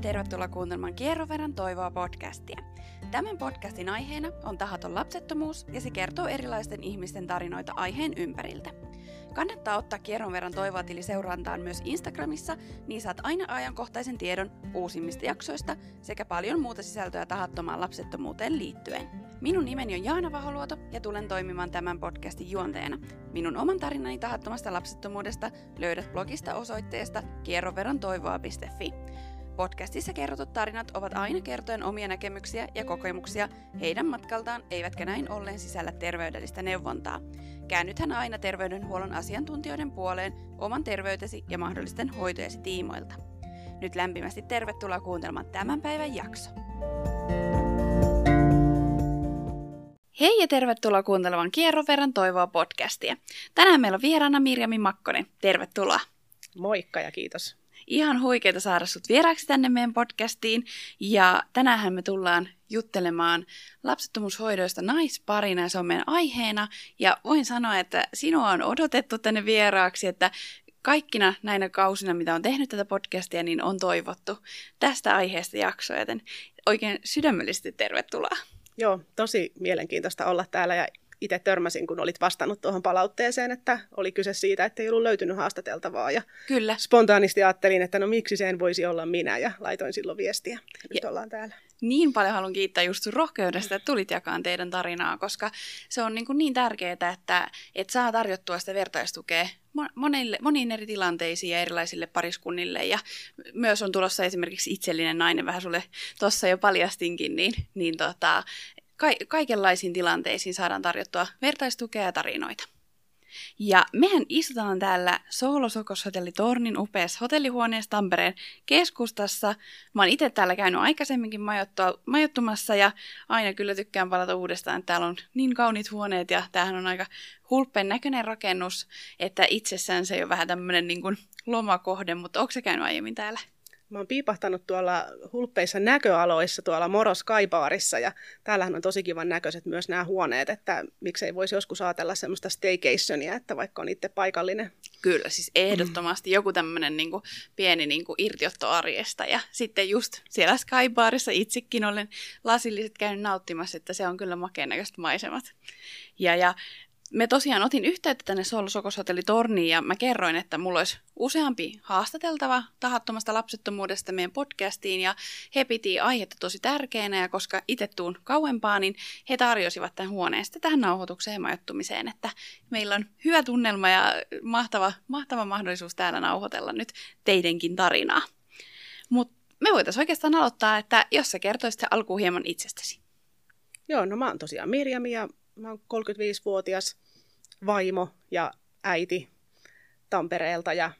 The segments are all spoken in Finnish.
ja tervetuloa kuuntelemaan Kierroverran toivoa podcastia. Tämän podcastin aiheena on tahaton lapsettomuus ja se kertoo erilaisten ihmisten tarinoita aiheen ympäriltä. Kannattaa ottaa kierron verran toivoa tili seurantaan myös Instagramissa, niin saat aina ajankohtaisen tiedon uusimmista jaksoista sekä paljon muuta sisältöä tahattomaan lapsettomuuteen liittyen. Minun nimeni on Jaana Vaholuoto ja tulen toimimaan tämän podcastin juonteena. Minun oman tarinani tahattomasta lapsettomuudesta löydät blogista osoitteesta kierroverantoivoa.fi. Podcastissa kerrotut tarinat ovat aina kertoen omia näkemyksiä ja kokemuksia heidän matkaltaan, eivätkä näin ollen sisällä terveydellistä neuvontaa. Käännythän aina terveydenhuollon asiantuntijoiden puoleen oman terveytesi ja mahdollisten hoitojesi tiimoilta. Nyt lämpimästi tervetuloa kuuntelemaan tämän päivän jakso. Hei ja tervetuloa kuuntelemaan Kierron verran toivoa podcastia. Tänään meillä on vieraana Mirjami Makkonen. Tervetuloa. Moikka ja kiitos. Ihan huikeeta saada sut vieraaksi tänne meidän podcastiin. Ja tänään me tullaan juttelemaan lapsettomuushoidoista naisparina se on meidän aiheena. Ja voin sanoa, että sinua on odotettu tänne vieraaksi, että kaikkina näinä kausina, mitä on tehnyt tätä podcastia, niin on toivottu tästä aiheesta jaksoa, joten oikein sydämellisesti tervetuloa. Joo, tosi mielenkiintoista olla täällä ja itse törmäsin, kun olit vastannut tuohon palautteeseen, että oli kyse siitä, että ei ollut löytynyt haastateltavaa. Ja Kyllä. spontaanisti ajattelin, että no miksi sen voisi olla minä ja laitoin silloin viestiä. Nyt ja ollaan täällä. Niin paljon haluan kiittää just sun rohkeudesta, että tulit jakaan teidän tarinaa, koska se on niin, kuin niin tärkeää, että, että saa tarjottua sitä vertaistukea monille, moniin eri tilanteisiin ja erilaisille pariskunnille. Ja myös on tulossa esimerkiksi itsellinen nainen, vähän sulle tuossa jo paljastinkin, niin, niin tota, ka- kaikenlaisiin tilanteisiin saadaan tarjottua vertaistukea ja tarinoita. Ja mehän istutaan täällä Soolosokoshotelli Tornin upeassa hotellihuoneessa Tampereen keskustassa. Mä oon itse täällä käynyt aikaisemminkin majoittumassa ja aina kyllä tykkään palata uudestaan. Täällä on niin kauniit huoneet ja tämähän on aika hulppeen näköinen rakennus, että itsessään se ei ole vähän tämmöinen niin lomakohde, mutta onko se käynyt aiemmin täällä? Mä oon piipahtanut tuolla hulppeissa näköaloissa tuolla Moros Kaibaarissa ja täällähän on tosi kivan näköiset myös nämä huoneet, että miksei voisi joskus ajatella semmoista staycationia, että vaikka on itse paikallinen. Kyllä, siis ehdottomasti mm. joku tämmöinen niin pieni niin kuin irtiotto arjesta ja sitten just siellä Skybaarissa itsekin olen lasilliset käynyt nauttimassa, että se on kyllä makeen maisemat. Ja, ja me tosiaan otin yhteyttä tänne Soulosokoshotelli Torniin ja mä kerroin, että mulla olisi useampi haastateltava tahattomasta lapsettomuudesta meidän podcastiin ja he piti aihetta tosi tärkeänä ja koska itse tuun kauempaa, niin he tarjosivat tämän huoneen sitten tähän nauhoitukseen ja majoittumiseen, että meillä on hyvä tunnelma ja mahtava, mahtava mahdollisuus täällä nauhoitella nyt teidenkin tarinaa. Mutta me voitaisiin oikeastaan aloittaa, että jos sä kertoisit alkuun hieman itsestäsi. Joo, no mä oon tosiaan Mirjam ja mä oon 35-vuotias vaimo ja äiti Tampereelta ja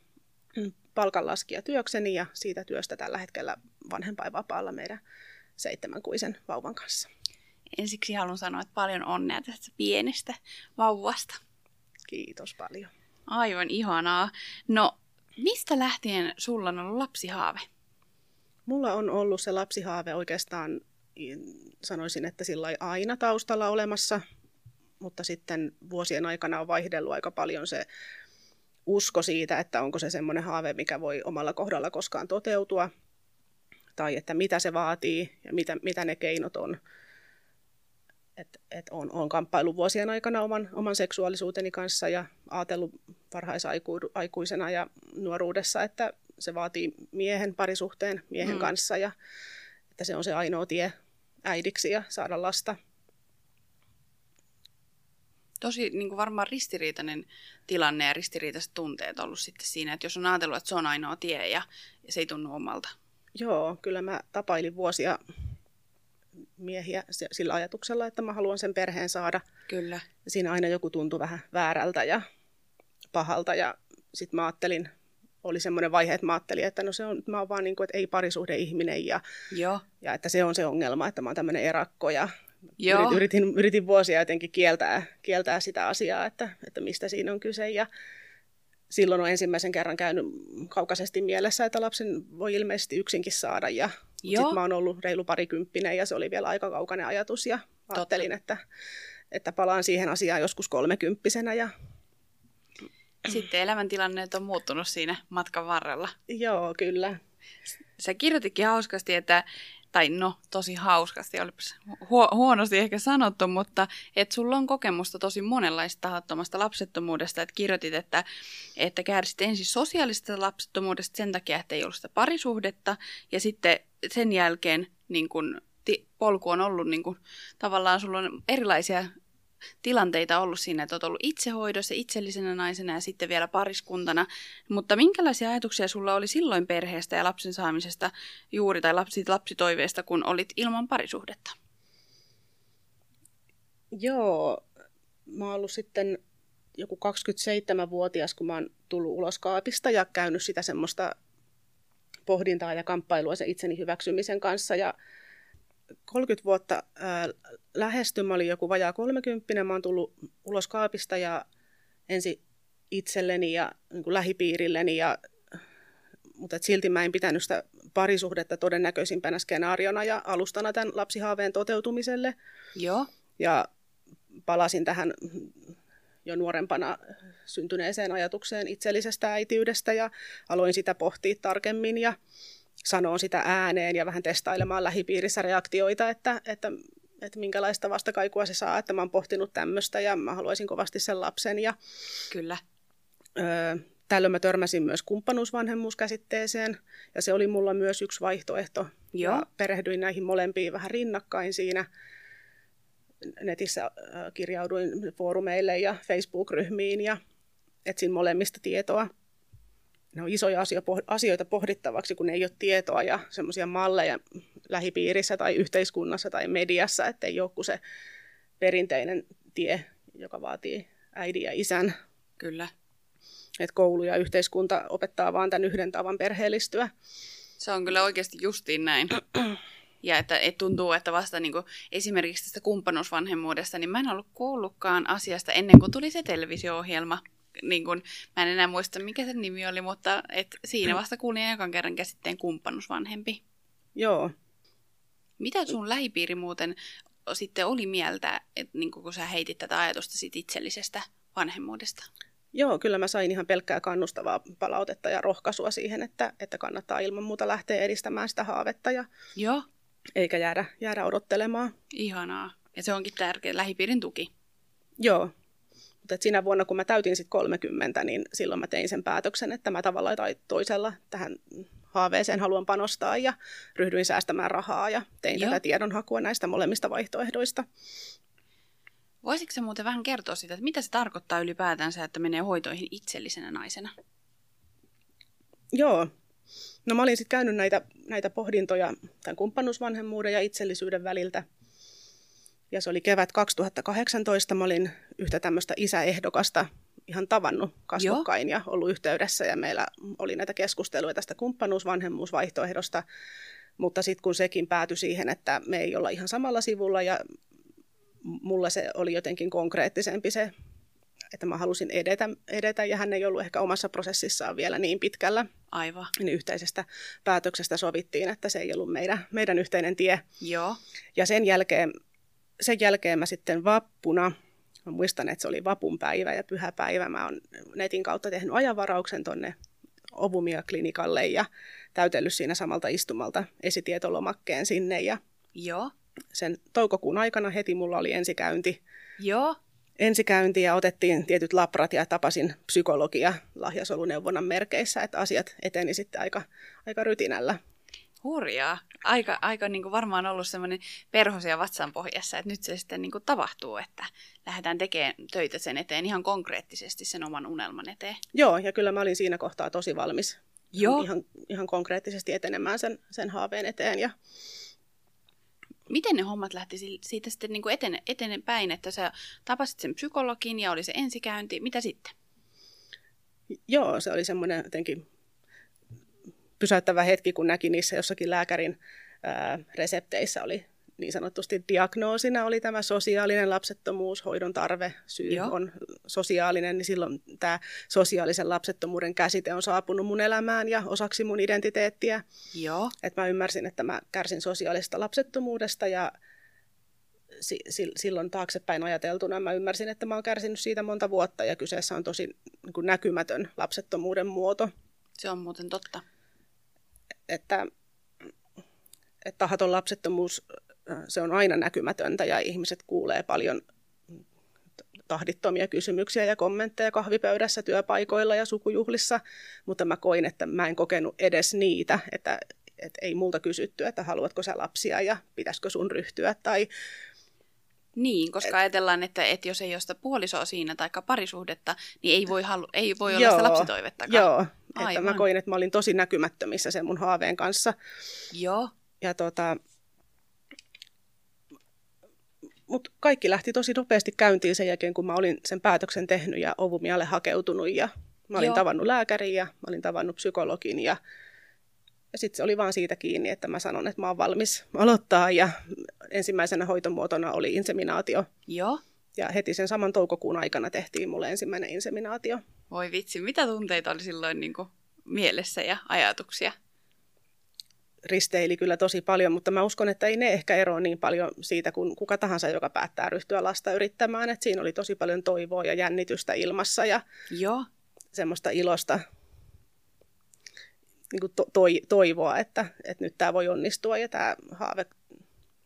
palkanlaskija työkseni ja siitä työstä tällä hetkellä vanhempainvapaalla meidän seitsemänkuisen vauvan kanssa. Ensiksi haluan sanoa, että paljon onnea tästä pienestä vauvasta. Kiitos paljon. Aivan ihanaa. No, mistä lähtien sulla on ollut lapsihaave? Mulla on ollut se lapsihaave oikeastaan, sanoisin, että sillä aina taustalla olemassa mutta sitten vuosien aikana on vaihdellut aika paljon se usko siitä, että onko se semmoinen haave, mikä voi omalla kohdalla koskaan toteutua, tai että mitä se vaatii ja mitä, mitä ne keinot on. Et, et on, on kamppailu vuosien aikana oman, oman seksuaalisuuteni kanssa ja ajatellut varhaisaikuisena ja nuoruudessa, että se vaatii miehen parisuhteen miehen mm. kanssa ja että se on se ainoa tie äidiksi ja saada lasta – tosi niin kuin varmaan ristiriitainen tilanne ja ristiriitaiset tunteet ollut sitten siinä, että jos on ajatellut, että se on ainoa tie ja, ja se ei tunnu omalta. Joo, kyllä mä tapailin vuosia miehiä sillä ajatuksella, että mä haluan sen perheen saada. Kyllä. Siinä aina joku tuntui vähän väärältä ja pahalta ja sitten mä ajattelin, oli semmoinen vaihe, että mä ajattelin, että no se on, mä oon vaan niin kuin, että ei parisuhde ihminen ja, Joo. ja että se on se ongelma, että mä oon tämmöinen erakko ja Joo. Yritin, yritin vuosia jotenkin kieltää, kieltää sitä asiaa, että, että mistä siinä on kyse. Ja silloin on ensimmäisen kerran käynyt kaukaisesti mielessä, että lapsen voi ilmeisesti yksinkin saada. Ja sitten mä oon ollut reilu parikymppinen ja se oli vielä aika kaukainen ajatus. Ja ajattelin, että, että palaan siihen asiaan joskus kolmekymppisenä. Ja... Sitten elämäntilanneet on muuttunut siinä matkan varrella. Joo, kyllä. Sä kirjoititkin hauskasti, että tai no tosi hauskasti, olipas hu- huonosti ehkä sanottu, mutta että sulla on kokemusta tosi monenlaista tahattomasta lapsettomuudesta, että kirjoitit, että, että kärsit ensin sosiaalisesta lapsettomuudesta sen takia, että ei ollut sitä parisuhdetta, ja sitten sen jälkeen niin kun, polku on ollut niin kun, tavallaan sulla on erilaisia tilanteita ollut siinä, että olet ollut itsehoidossa, itsellisenä naisena ja sitten vielä pariskuntana. Mutta minkälaisia ajatuksia sulla oli silloin perheestä ja lapsen saamisesta juuri tai lapsi, lapsitoiveesta, kun olit ilman parisuhdetta? Joo, mä oon ollut sitten joku 27-vuotias, kun mä oon tullut ulos kaapista ja käynyt sitä semmoista pohdintaa ja kamppailua sen itseni hyväksymisen kanssa. Ja 30 vuotta lähesty, mä olin joku vajaa 30, mä oon tullut ulos kaapista ja ensi itselleni ja niin kuin lähipiirilleni, ja, mutta et silti mä en pitänyt sitä parisuhdetta todennäköisimpänä skenaariona ja alustana tämän lapsihaaveen toteutumiselle. Joo. Ja palasin tähän jo nuorempana syntyneeseen ajatukseen itsellisestä äitiydestä ja aloin sitä pohtia tarkemmin ja sanoa sitä ääneen ja vähän testailemaan lähipiirissä reaktioita, että, että, että minkälaista vastakaikua se saa, että mä oon pohtinut tämmöistä ja mä haluaisin kovasti sen lapsen. Ja, Kyllä. Öö, tällöin mä törmäsin myös kumppanuusvanhemmuuskäsitteeseen ja se oli mulla myös yksi vaihtoehto. Joo. Ja perehdyin näihin molempiin vähän rinnakkain siinä. Netissä kirjauduin foorumeille ja Facebook-ryhmiin ja etsin molemmista tietoa ne on isoja asioita pohdittavaksi, kun ei ole tietoa ja semmoisia malleja lähipiirissä tai yhteiskunnassa tai mediassa, että ei ole kuin se perinteinen tie, joka vaatii äidin ja isän. Kyllä. Että koulu ja yhteiskunta opettaa vaan tämän yhden tavan perheellistyä. Se on kyllä oikeasti justiin näin. Ja että et tuntuu, että vasta niin kuin, esimerkiksi tästä kumppanuusvanhemmuudesta, niin mä en ollut kuullutkaan asiasta ennen kuin tuli se televisio-ohjelma niin kun, mä en enää muista mikä sen nimi oli, mutta et siinä vasta kuulin ekan kerran käsitteen kumppanusvanhempi. Joo. Mitä sun lähipiiri muuten sitten oli mieltä, että niin kun sä heitit tätä ajatusta sit itsellisestä vanhemmuudesta? Joo, kyllä mä sain ihan pelkkää kannustavaa palautetta ja rohkaisua siihen, että, että kannattaa ilman muuta lähteä edistämään sitä haavetta ja Joo. eikä jäädä, jäädä odottelemaan. Ihanaa. Ja se onkin tärkeä lähipiirin tuki. Joo, mutta et siinä vuonna, kun mä täytin sitten 30, niin silloin mä tein sen päätöksen, että mä tavallaan tai toisella tähän haaveeseen haluan panostaa ja ryhdyin säästämään rahaa ja tein Joo. tätä tiedonhakua näistä molemmista vaihtoehdoista. Voisitko se muuten vähän kertoa sitä, että mitä se tarkoittaa ylipäätänsä, että menee hoitoihin itsellisenä naisena? Joo. No mä olin sitten käynyt näitä, näitä pohdintoja tämän kumppanuusvanhemmuuden ja itsellisyyden väliltä – ja se oli kevät 2018. Mä olin yhtä tämmöistä isäehdokasta ihan tavannut kasvokkain Joo. ja ollut yhteydessä. Ja meillä oli näitä keskusteluja tästä kumppanuus-vanhemmuusvaihtoehdosta. Mutta sitten kun sekin päätyi siihen, että me ei olla ihan samalla sivulla ja mulla se oli jotenkin konkreettisempi se, että mä halusin edetä, edetä ja hän ei ollut ehkä omassa prosessissaan vielä niin pitkällä. Aivan. Niin yhteisestä päätöksestä sovittiin, että se ei ollut meidän, meidän yhteinen tie. Joo. Ja sen jälkeen sen jälkeen mä sitten vappuna, mä muistan, että se oli vapun päivä ja pyhäpäivä, mä oon netin kautta tehnyt ajanvarauksen tonne Ovumia-klinikalle ja täytellyt siinä samalta istumalta esitietolomakkeen sinne ja Joo. sen toukokuun aikana heti mulla oli ensikäynti. Joo. Ensikäynti ja otettiin tietyt labrat ja tapasin psykologia lahjasoluneuvonnan merkeissä, että asiat eteni sitten aika, aika rytinällä. Hurjaa. Aika, aika niin kuin varmaan ollut semmoinen perhosia vatsan pohjassa, että nyt se sitten niin kuin tapahtuu, että lähdetään tekemään töitä sen eteen ihan konkreettisesti sen oman unelman eteen. Joo, ja kyllä mä olin siinä kohtaa tosi valmis Joo. Ihan, ihan konkreettisesti etenemään sen, sen haaveen eteen. Ja... Miten ne hommat lähti siitä sitten niin kuin etene, etene päin, että sä tapasit sen psykologin ja oli se ensikäynti, mitä sitten? Joo, se oli semmoinen jotenkin pysäyttävä hetki, kun näki niissä jossakin lääkärin ää, resepteissä oli niin sanotusti diagnoosina oli tämä sosiaalinen lapsettomuus, hoidon tarve, syy Joo. on sosiaalinen, niin silloin tämä sosiaalisen lapsettomuuden käsite on saapunut mun elämään ja osaksi mun identiteettiä. Joo. Et mä ymmärsin, että mä kärsin sosiaalista lapsettomuudesta ja si- si- silloin taaksepäin ajateltuna mä ymmärsin, että mä oon kärsinyt siitä monta vuotta ja kyseessä on tosi niin näkymätön lapsettomuuden muoto. Se on muuten totta että, että tahaton lapsettomuus, se on aina näkymätöntä ja ihmiset kuulee paljon tahdittomia kysymyksiä ja kommentteja kahvipöydässä, työpaikoilla ja sukujuhlissa, mutta mä koin, että mä en kokenut edes niitä, että, että ei multa kysytty, että haluatko sä lapsia ja pitäisikö sun ryhtyä tai niin, koska et, ajatellaan, että, että jos ei ole sitä puolisoa siinä tai parisuhdetta, niin ei voi, halu, ei voi olla joo, sitä lapsitoivettakaan. Joo, Aivan. että mä koin, että mä olin tosi näkymättömissä sen mun haaveen kanssa. Joo. Ja tota, mutta kaikki lähti tosi nopeasti käyntiin sen jälkeen, kun mä olin sen päätöksen tehnyt ja ovumialle hakeutunut ja mä olin Joo. tavannut lääkärin ja mä olin tavannut psykologin ja, ja sitten se oli vaan siitä kiinni, että mä sanon, että mä oon valmis aloittaa ja ensimmäisenä hoitomuotona oli inseminaatio. Joo. Ja heti sen saman toukokuun aikana tehtiin mulle ensimmäinen inseminaatio. Voi vitsi, mitä tunteita oli silloin niin kuin mielessä ja ajatuksia? risteili kyllä tosi paljon, mutta mä uskon, että ei ne ehkä eroa niin paljon siitä kuin kuka tahansa, joka päättää ryhtyä lasta yrittämään. Et siinä oli tosi paljon toivoa ja jännitystä ilmassa ja Joo. semmoista ilosta niin kuin to- toi- toivoa, että, että nyt tämä voi onnistua ja tämä haave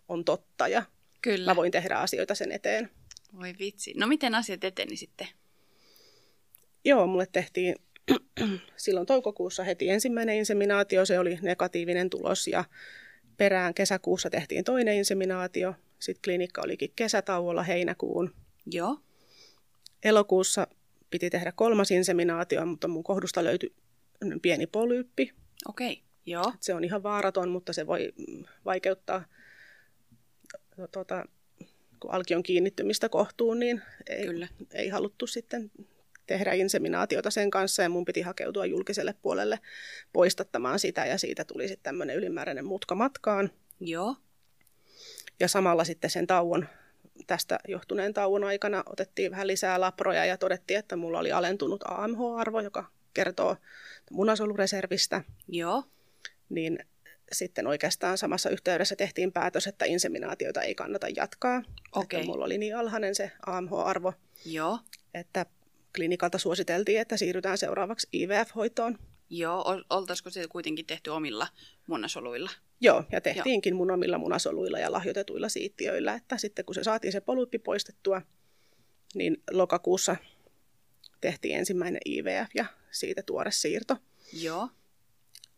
on totta ja Kyllä. mä voin tehdä asioita sen eteen. Voi vitsi. No miten asiat eteni sitten? Joo, mulle tehtiin silloin toukokuussa heti ensimmäinen inseminaatio, se oli negatiivinen tulos ja perään kesäkuussa tehtiin toinen inseminaatio. Sitten klinikka olikin kesätauolla heinäkuun. Joo. Elokuussa piti tehdä kolmas inseminaatio, mutta mun kohdusta löytyi pieni polyyppi. Okei, okay. joo. Se on ihan vaaraton, mutta se voi vaikeuttaa tuota, kun alkion kiinnittymistä kohtuun, niin ei, Kyllä. ei haluttu sitten tehdä inseminaatiota sen kanssa ja mun piti hakeutua julkiselle puolelle poistattamaan sitä ja siitä tuli sitten tämmöinen ylimääräinen mutka matkaan. Joo. Ja samalla sitten sen tauon, tästä johtuneen tauon aikana otettiin vähän lisää laproja ja todettiin, että mulla oli alentunut AMH-arvo, joka kertoo munasolureservistä. Joo. Niin sitten oikeastaan samassa yhteydessä tehtiin päätös, että inseminaatioita ei kannata jatkaa. Okay. Että mulla oli niin alhainen se AMH-arvo, Joo. että klinikalta suositeltiin, että siirrytään seuraavaksi IVF-hoitoon. Joo, oltaisiko se kuitenkin tehty omilla munasoluilla? Joo, ja tehtiinkin Joo. mun omilla munasoluilla ja lahjoitetuilla siittiöillä, että sitten kun se saatiin se polyyppi poistettua, niin lokakuussa tehtiin ensimmäinen IVF ja siitä tuore siirto. Joo.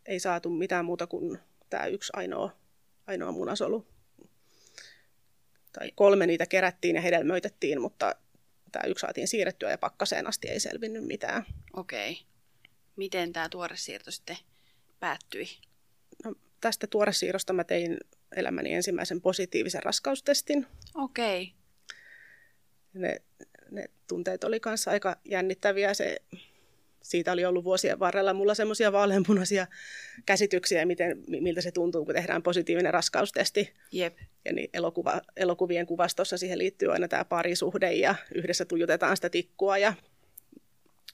Ei saatu mitään muuta kuin tämä yksi ainoa, ainoa munasolu. Tai kolme niitä kerättiin ja hedelmöitettiin, mutta tämä yksi saatiin siirrettyä ja pakkaseen asti ei selvinnyt mitään. Okei. Okay. Miten tämä tuoresiirto sitten päättyi? No, tästä tuoresiirrosta mä tein elämäni ensimmäisen positiivisen raskaustestin. Okei. Okay. Ne, ne tunteet oli kanssa aika jännittäviä. Se siitä oli ollut vuosien varrella mulla semmoisia vaaleanpunaisia käsityksiä, miten, miltä se tuntuu, kun tehdään positiivinen raskaustesti. Jep. Ja niin elokuva, elokuvien kuvastossa siihen liittyy aina tämä parisuhde ja yhdessä tuijotetaan sitä tikkua ja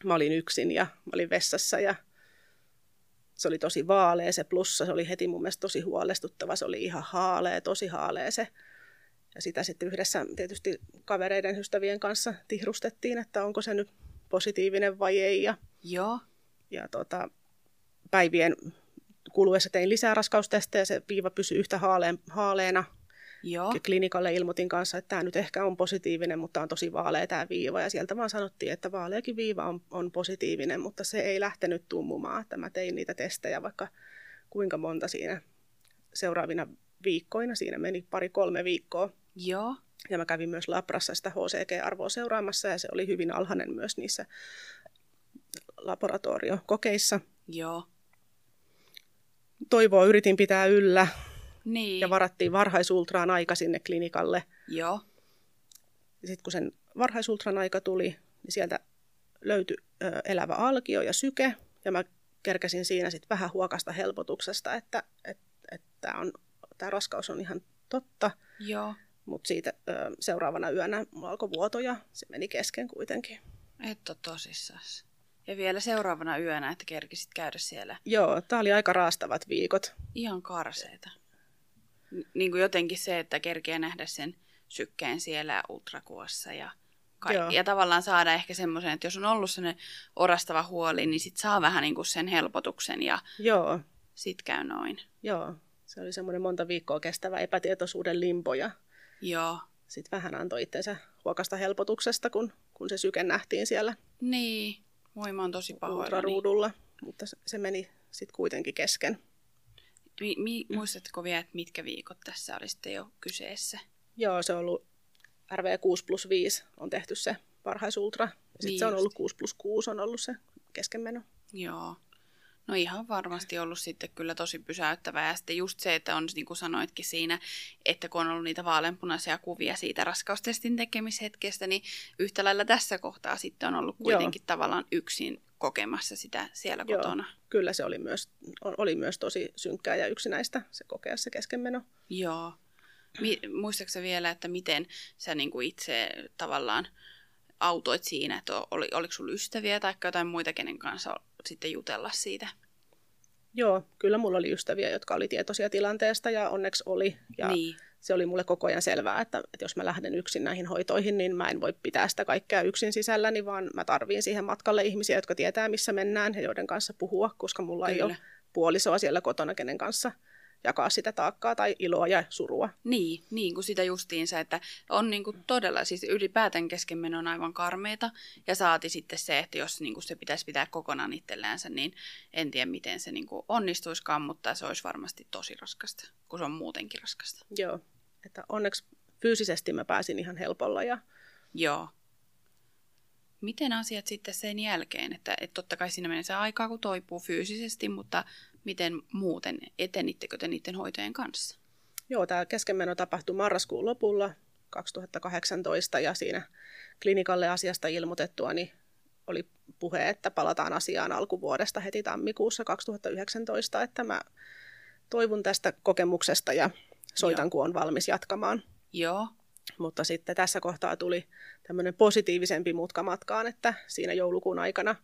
mä olin yksin ja mä olin vessassa ja se oli tosi vaalea se plussa, se oli heti mun mielestä tosi huolestuttava, se oli ihan haalea, tosi haalea se. Ja sitä sitten yhdessä tietysti kavereiden ystävien kanssa tihrustettiin, että onko se nyt positiivinen vai ei. Ja Joo. Ja tota, päivien kuluessa tein lisää raskaustestejä, se viiva pysyi yhtä haaleen, haaleena. Joo. Klinikalle ilmoitin kanssa, että tämä nyt ehkä on positiivinen, mutta on tosi vaalea tämä viiva. Ja sieltä vaan sanottiin, että vaaleakin viiva on, on positiivinen, mutta se ei lähtenyt tummumaan. Että mä tein niitä testejä vaikka kuinka monta siinä seuraavina viikkoina. Siinä meni pari-kolme viikkoa. Joo. Ja mä kävin myös Labrassa sitä HCG-arvoa seuraamassa ja se oli hyvin alhainen myös niissä laboratoriokokeissa. Joo. Toivoa yritin pitää yllä. Niin. Ja varattiin varhaisultraan aika sinne klinikalle. Joo. Sitten kun sen varhaisultran aika tuli, niin sieltä löytyi ö, elävä alkio ja syke. Ja mä kerkäsin siinä sitten vähän huokasta helpotuksesta, että että että tämä on, raskaus on ihan totta. Joo. Mutta siitä ö, seuraavana yönä mulla alkoi vuotoja. Se meni kesken kuitenkin. Et ole tosissaan. Ja vielä seuraavana yönä, että kerkisit käydä siellä. Joo, tämä oli aika raastavat viikot. Ihan karseita. Niin kuin jotenkin se, että kerkeä nähdä sen sykkeen siellä ultrakuvassa ja, ka- ja tavallaan saada ehkä semmoisen, että jos on ollut sellainen orastava huoli, niin sit saa vähän niin kuin sen helpotuksen. Ja... Joo, sit käy noin. Joo, se oli semmoinen monta viikkoa kestävä epätietoisuuden limpo ja Joo. sitten vähän antoi itsensä huokasta helpotuksesta, kun, kun se syke nähtiin siellä Niin, voi mä oon tosi ultraruudulla, mutta se, meni sitten kuitenkin kesken. Mi- mi- muistatko vielä, että mitkä viikot tässä oli sitten jo kyseessä? Joo, se on ollut RV6 plus 5 on tehty se varhaisultra. Ja sitten Niin se on just. ollut 6 plus 6 on ollut se keskenmeno. Joo. No ihan varmasti ollut sitten kyllä tosi pysäyttävää. Ja sitten just se, että on niin kuin sanoitkin siinä, että kun on ollut niitä vaaleanpunaisia kuvia siitä raskaustestin tekemishetkestä, niin yhtä lailla tässä kohtaa sitten on ollut kuitenkin Joo. tavallaan yksin kokemassa sitä siellä Joo. kotona. Kyllä se oli myös, oli myös tosi synkkää ja yksinäistä se kokea se keskenmeno. Joo. Mi- muistaaksä vielä, että miten sä niin kuin itse tavallaan autoit siinä, että oli, oliko sulla ystäviä tai jotain muita, kenen kanssa sitten jutella siitä? Joo, kyllä mulla oli ystäviä, jotka oli tietoisia tilanteesta ja onneksi oli. Ja niin. se oli mulle koko ajan selvää, että, että jos mä lähden yksin näihin hoitoihin, niin mä en voi pitää sitä kaikkea yksin sisälläni, vaan mä tarviin siihen matkalle ihmisiä, jotka tietää, missä mennään ja joiden kanssa puhua, koska mulla Kyllä. ei ole puolisoa siellä kotona, kenen kanssa jakaa sitä taakkaa tai iloa ja surua. Niin, niin kuin sitä justiinsa, että on niin kuin todella, siis ylipäätään keskenmeno on aivan karmeita, ja saati sitten se, että jos niin kuin se pitäisi pitää kokonaan itselläänsä, niin en tiedä miten se niin kuin onnistuiskaan, mutta se olisi varmasti tosi raskasta, kun se on muutenkin raskasta. Joo, että onneksi fyysisesti mä pääsin ihan helpolla ja Joo. Miten asiat sitten sen jälkeen, että, että totta kai siinä menee se aikaa, kun toipuu fyysisesti, mutta miten muuten, etenittekö te niiden hoitojen kanssa? Joo, tämä keskenmeno tapahtui marraskuun lopulla 2018 ja siinä klinikalle asiasta ilmoitettua niin oli puhe, että palataan asiaan alkuvuodesta heti tammikuussa 2019, että mä toivun tästä kokemuksesta ja soitan, Joo. kun on valmis jatkamaan. Joo, Mutta sitten tässä kohtaa tuli tämmöinen positiivisempi mutka matkaan, että siinä joulukuun aikana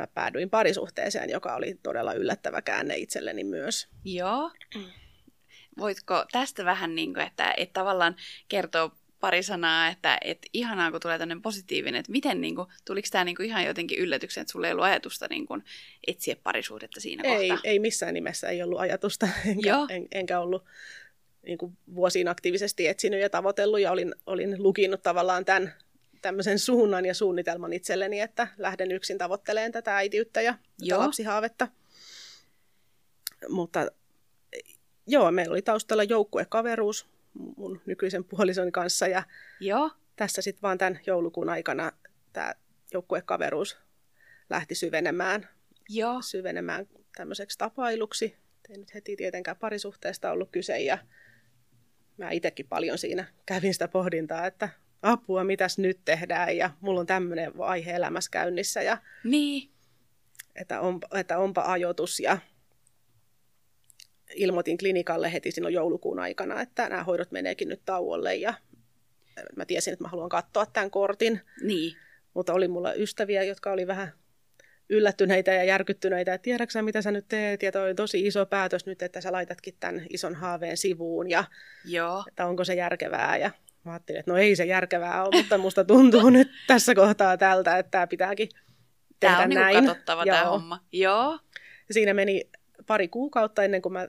mä päädyin parisuhteeseen, joka oli todella yllättävä käänne itselleni myös. Joo. Voitko tästä vähän niin kuin, että, että tavallaan kertoo pari sanaa, että, että ihanaa, kun tulee tämmöinen positiivinen, että miten niin kuin, tuliko tämä niin kuin ihan jotenkin yllätyksen, että sulla ei ollut ajatusta niin kuin, etsiä parisuhdetta siinä Ei, kohtaa? ei missään nimessä ei ollut ajatusta, enkä, Joo. en, enkä ollut niin kuin vuosiin aktiivisesti etsinyt ja tavoitellut ja olin, olin lukinut tavallaan tämän tämmöisen suunnan ja suunnitelman itselleni, että lähden yksin tavoittelemaan tätä äitiyttä ja tätä lapsihaavetta. Mutta joo, meillä oli taustalla joukkuekaveruus mun nykyisen puolisoni kanssa ja Joo, tässä sitten vaan tämän joulukuun aikana tämä joukkuekaveruus lähti syvenemään joo, syvenemään tämmöiseksi tapailuksi. Ei nyt heti tietenkään parisuhteesta ollut kyse ja mä itsekin paljon siinä kävin sitä pohdintaa, että apua, mitäs nyt tehdään? Ja mulla on tämmöinen vaihe elämässä käynnissä ja niin, että, on, että onpa ajoitus ja ilmoitin klinikalle heti silloin joulukuun aikana, että nämä hoidot meneekin nyt tauolle ja mä tiesin, että mä haluan katsoa tämän kortin. niin, Mutta oli mulla ystäviä, jotka oli vähän yllättyneitä ja järkyttyneitä, että tiedätkö sä, mitä sä nyt teet, ja toi on tosi iso päätös nyt, että sä laitatkin tämän ison haaveen sivuun, ja joo, että onko se järkevää, ja mä ajattelin, että no ei se järkevää ole, mutta musta tuntuu nyt tässä kohtaa tältä, että tämä pitääkin tehdä Tämä on näin. niinku katsottava tämä Joo. homma. Joo, Ja siinä meni pari kuukautta ennen kuin mä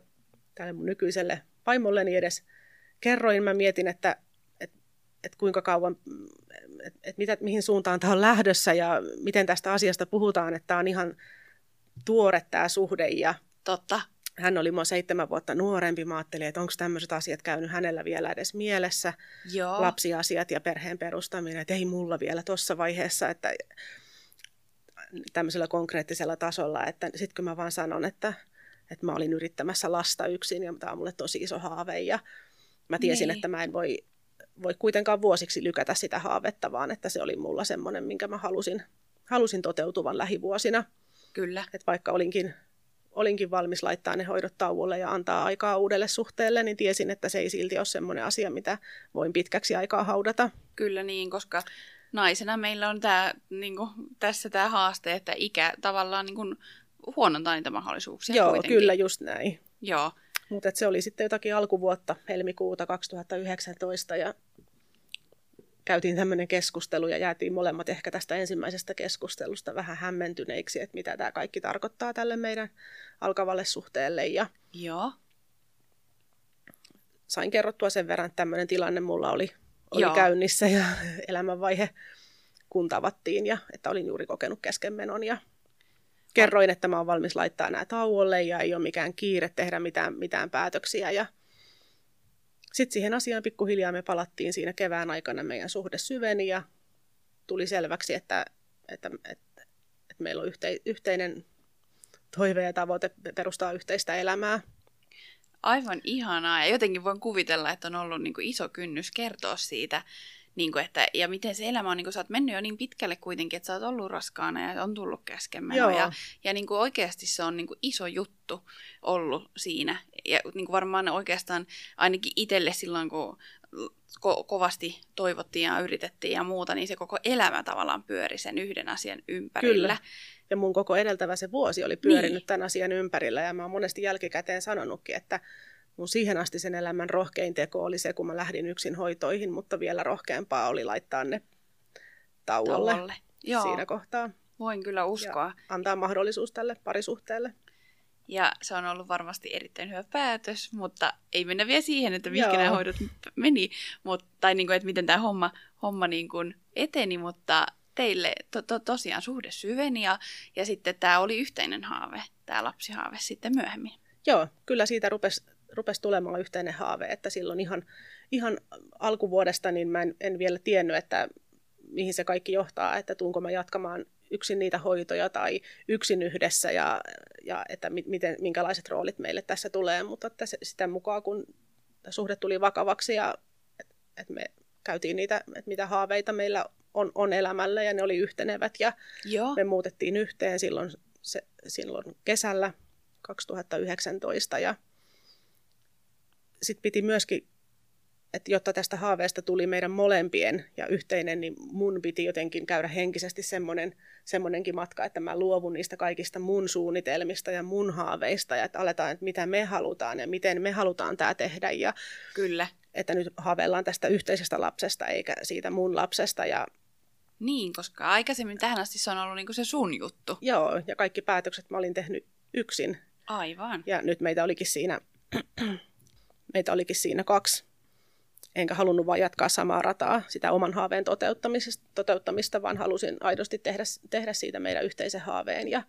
tälle mun nykyiselle vaimolleni edes kerroin. Mä mietin, että, että, että kuinka kauan, että, että mitä, mihin suuntaan tämä on lähdössä ja miten tästä asiasta puhutaan, että tämä on ihan tuore tämä suhde ja totta. Hän oli mua seitsemän vuotta nuorempi. Mä ajattelin, että onko tämmöiset asiat käynyt hänellä vielä edes mielessä. Joo, Lapsiasiat ja perheen perustaminen, että ei mulla vielä tuossa vaiheessa, että tämmöisellä konkreettisella tasolla, että sitten kun mä vaan sanon, että, että mä olin yrittämässä lasta yksin ja tämä on mulle tosi iso haave ja mä tiesin, Niin. että mä en voi, voi kuitenkaan vuosiksi lykätä sitä haavetta, vaan että se oli mulla semmoinen, minkä mä halusin, halusin toteutuvan lähivuosina. kyllä. Että vaikka olinkin, olinkin valmis laittaa ne hoidot tauolle ja antaa aikaa uudelle suhteelle, niin tiesin, että se ei silti ole semmoinen asia, mitä voin pitkäksi aikaa haudata. Kyllä niin, koska naisena meillä on tää, niinku, tässä tämä haaste, että ikä tavallaan niinku, huonontaa niitä mahdollisuuksia Joo, kuitenkin. kyllä just näin. Joo, Mutta se oli sitten jotakin alkuvuotta, helmikuuta 2019, ja käytiin tämmöinen keskustelu ja jäätiin molemmat ehkä tästä ensimmäisestä keskustelusta vähän hämmentyneiksi, että mitä tämä kaikki tarkoittaa tälle meidän alkavalle suhteelle. Ja Joo. sain kerrottua sen verran, että tämmöinen tilanne mulla oli, oli käynnissä ja elämänvaihe kun tavattiin ja että olin juuri kokenut keskenmenon ja kerroin, että mä oon valmis laittaa nämä tauolle ja ei ole mikään kiire tehdä mitään, mitään päätöksiä ja sitten siihen asiaan pikkuhiljaa me palattiin siinä kevään aikana, meidän suhde syveni ja tuli selväksi, että, että, että, että meillä on yhte, yhteinen toive ja tavoite perustaa yhteistä elämää. Aivan ihanaa ja jotenkin voin kuvitella, että on ollut niin kuin iso kynnys kertoa siitä, niin kuin, että, ja miten se elämä on, niin kuin, sä oot mennyt jo niin pitkälle kuitenkin, että sä oot ollut raskaana ja on tullut käskemään. Ja, ja niin kuin oikeasti se on niin kuin iso juttu ollut siinä. Ja niin kuin varmaan oikeastaan ainakin itselle silloin, kun ko- kovasti toivottiin ja yritettiin ja muuta, niin se koko elämä tavallaan pyöri sen yhden asian ympärillä. Kyllä. Ja mun koko edeltävä se vuosi oli pyörinyt niin. tämän asian ympärillä ja mä oon monesti jälkikäteen sanonutkin, että mun siihen asti sen elämän rohkein teko oli se, kun mä lähdin yksin hoitoihin, mutta vielä rohkeampaa oli laittaa ne tauolle, tauolle. Joo. siinä kohtaa. Voin kyllä uskoa. Ja antaa mahdollisuus tälle parisuhteelle. Ja se on ollut varmasti erittäin hyvä päätös, mutta ei mennä vielä siihen, että mihin nämä hoidot meni, Mut, tai niin kuin, että miten tämä homma, homma niin kuin eteni, mutta teille to, to, tosiaan suhde syveni ja, ja sitten tämä oli yhteinen haave, tämä lapsihaave sitten myöhemmin. Joo, kyllä siitä rupesi rupesi tulemaan yhteinen haave, että silloin ihan, ihan alkuvuodesta niin mä en, en vielä tiennyt, että mihin se kaikki johtaa, että tuunko mä jatkamaan yksin niitä hoitoja tai yksin yhdessä ja, ja että miten, minkälaiset roolit meille tässä tulee, mutta että se, sitä mukaan kun suhde tuli vakavaksi ja että et me käytiin niitä, että mitä haaveita meillä on, on elämällä ja ne oli yhtenevät ja Joo. me muutettiin yhteen silloin, se, silloin kesällä 2019 ja sitten piti myöskin, että jotta tästä haaveesta tuli meidän molempien ja yhteinen, niin mun piti jotenkin käydä henkisesti semmoinen, semmoinenkin matka, että mä luovun niistä kaikista mun suunnitelmista ja mun haaveista ja että aletaan, että mitä me halutaan ja miten me halutaan tämä tehdä. Ja Kyllä. Että nyt haaveillaan tästä yhteisestä lapsesta eikä siitä mun lapsesta ja niin, koska aikaisemmin tähän asti se on ollut niinku se sun juttu. Joo, ja kaikki päätökset mä olin tehnyt yksin. Aivan. Ja nyt meitä olikin siinä meitä olikin siinä kaksi. Enkä halunnut vain jatkaa samaa rataa, sitä oman haaveen toteuttamista, toteuttamista vaan halusin aidosti tehdä, tehdä siitä meidän yhteisen haaveen. Ja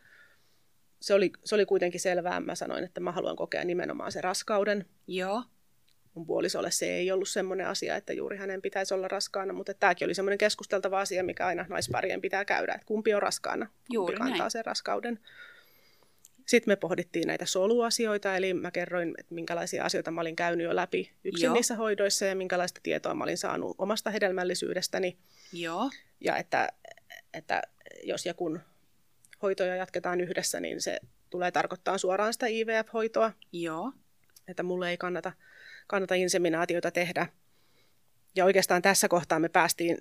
se oli, se oli kuitenkin selvää. Mä sanoin, että mä haluan kokea nimenomaan sen raskauden. Joo. Mun puolisolle se ei ollut semmoinen asia, että juuri hänen pitäisi olla raskaana, mutta tämäkin oli semmoinen keskusteltava asia, mikä aina naisparien pitää käydä, että kumpi on raskaana, juuri kumpi kantaa näin. sen raskauden. Sitten me pohdittiin näitä soluasioita, eli mä kerroin, että minkälaisia asioita mä olin käynyt jo läpi yksin Joo. niissä hoidoissa ja minkälaista tietoa mä olin saanut omasta hedelmällisyydestäni. Joo. Ja että, että jos ja kun hoitoja jatketaan yhdessä, niin se tulee tarkoittaa suoraan sitä IVF-hoitoa. Joo. Että mulle ei kannata, kannata inseminaatioita tehdä. Ja oikeastaan tässä kohtaa me päästiin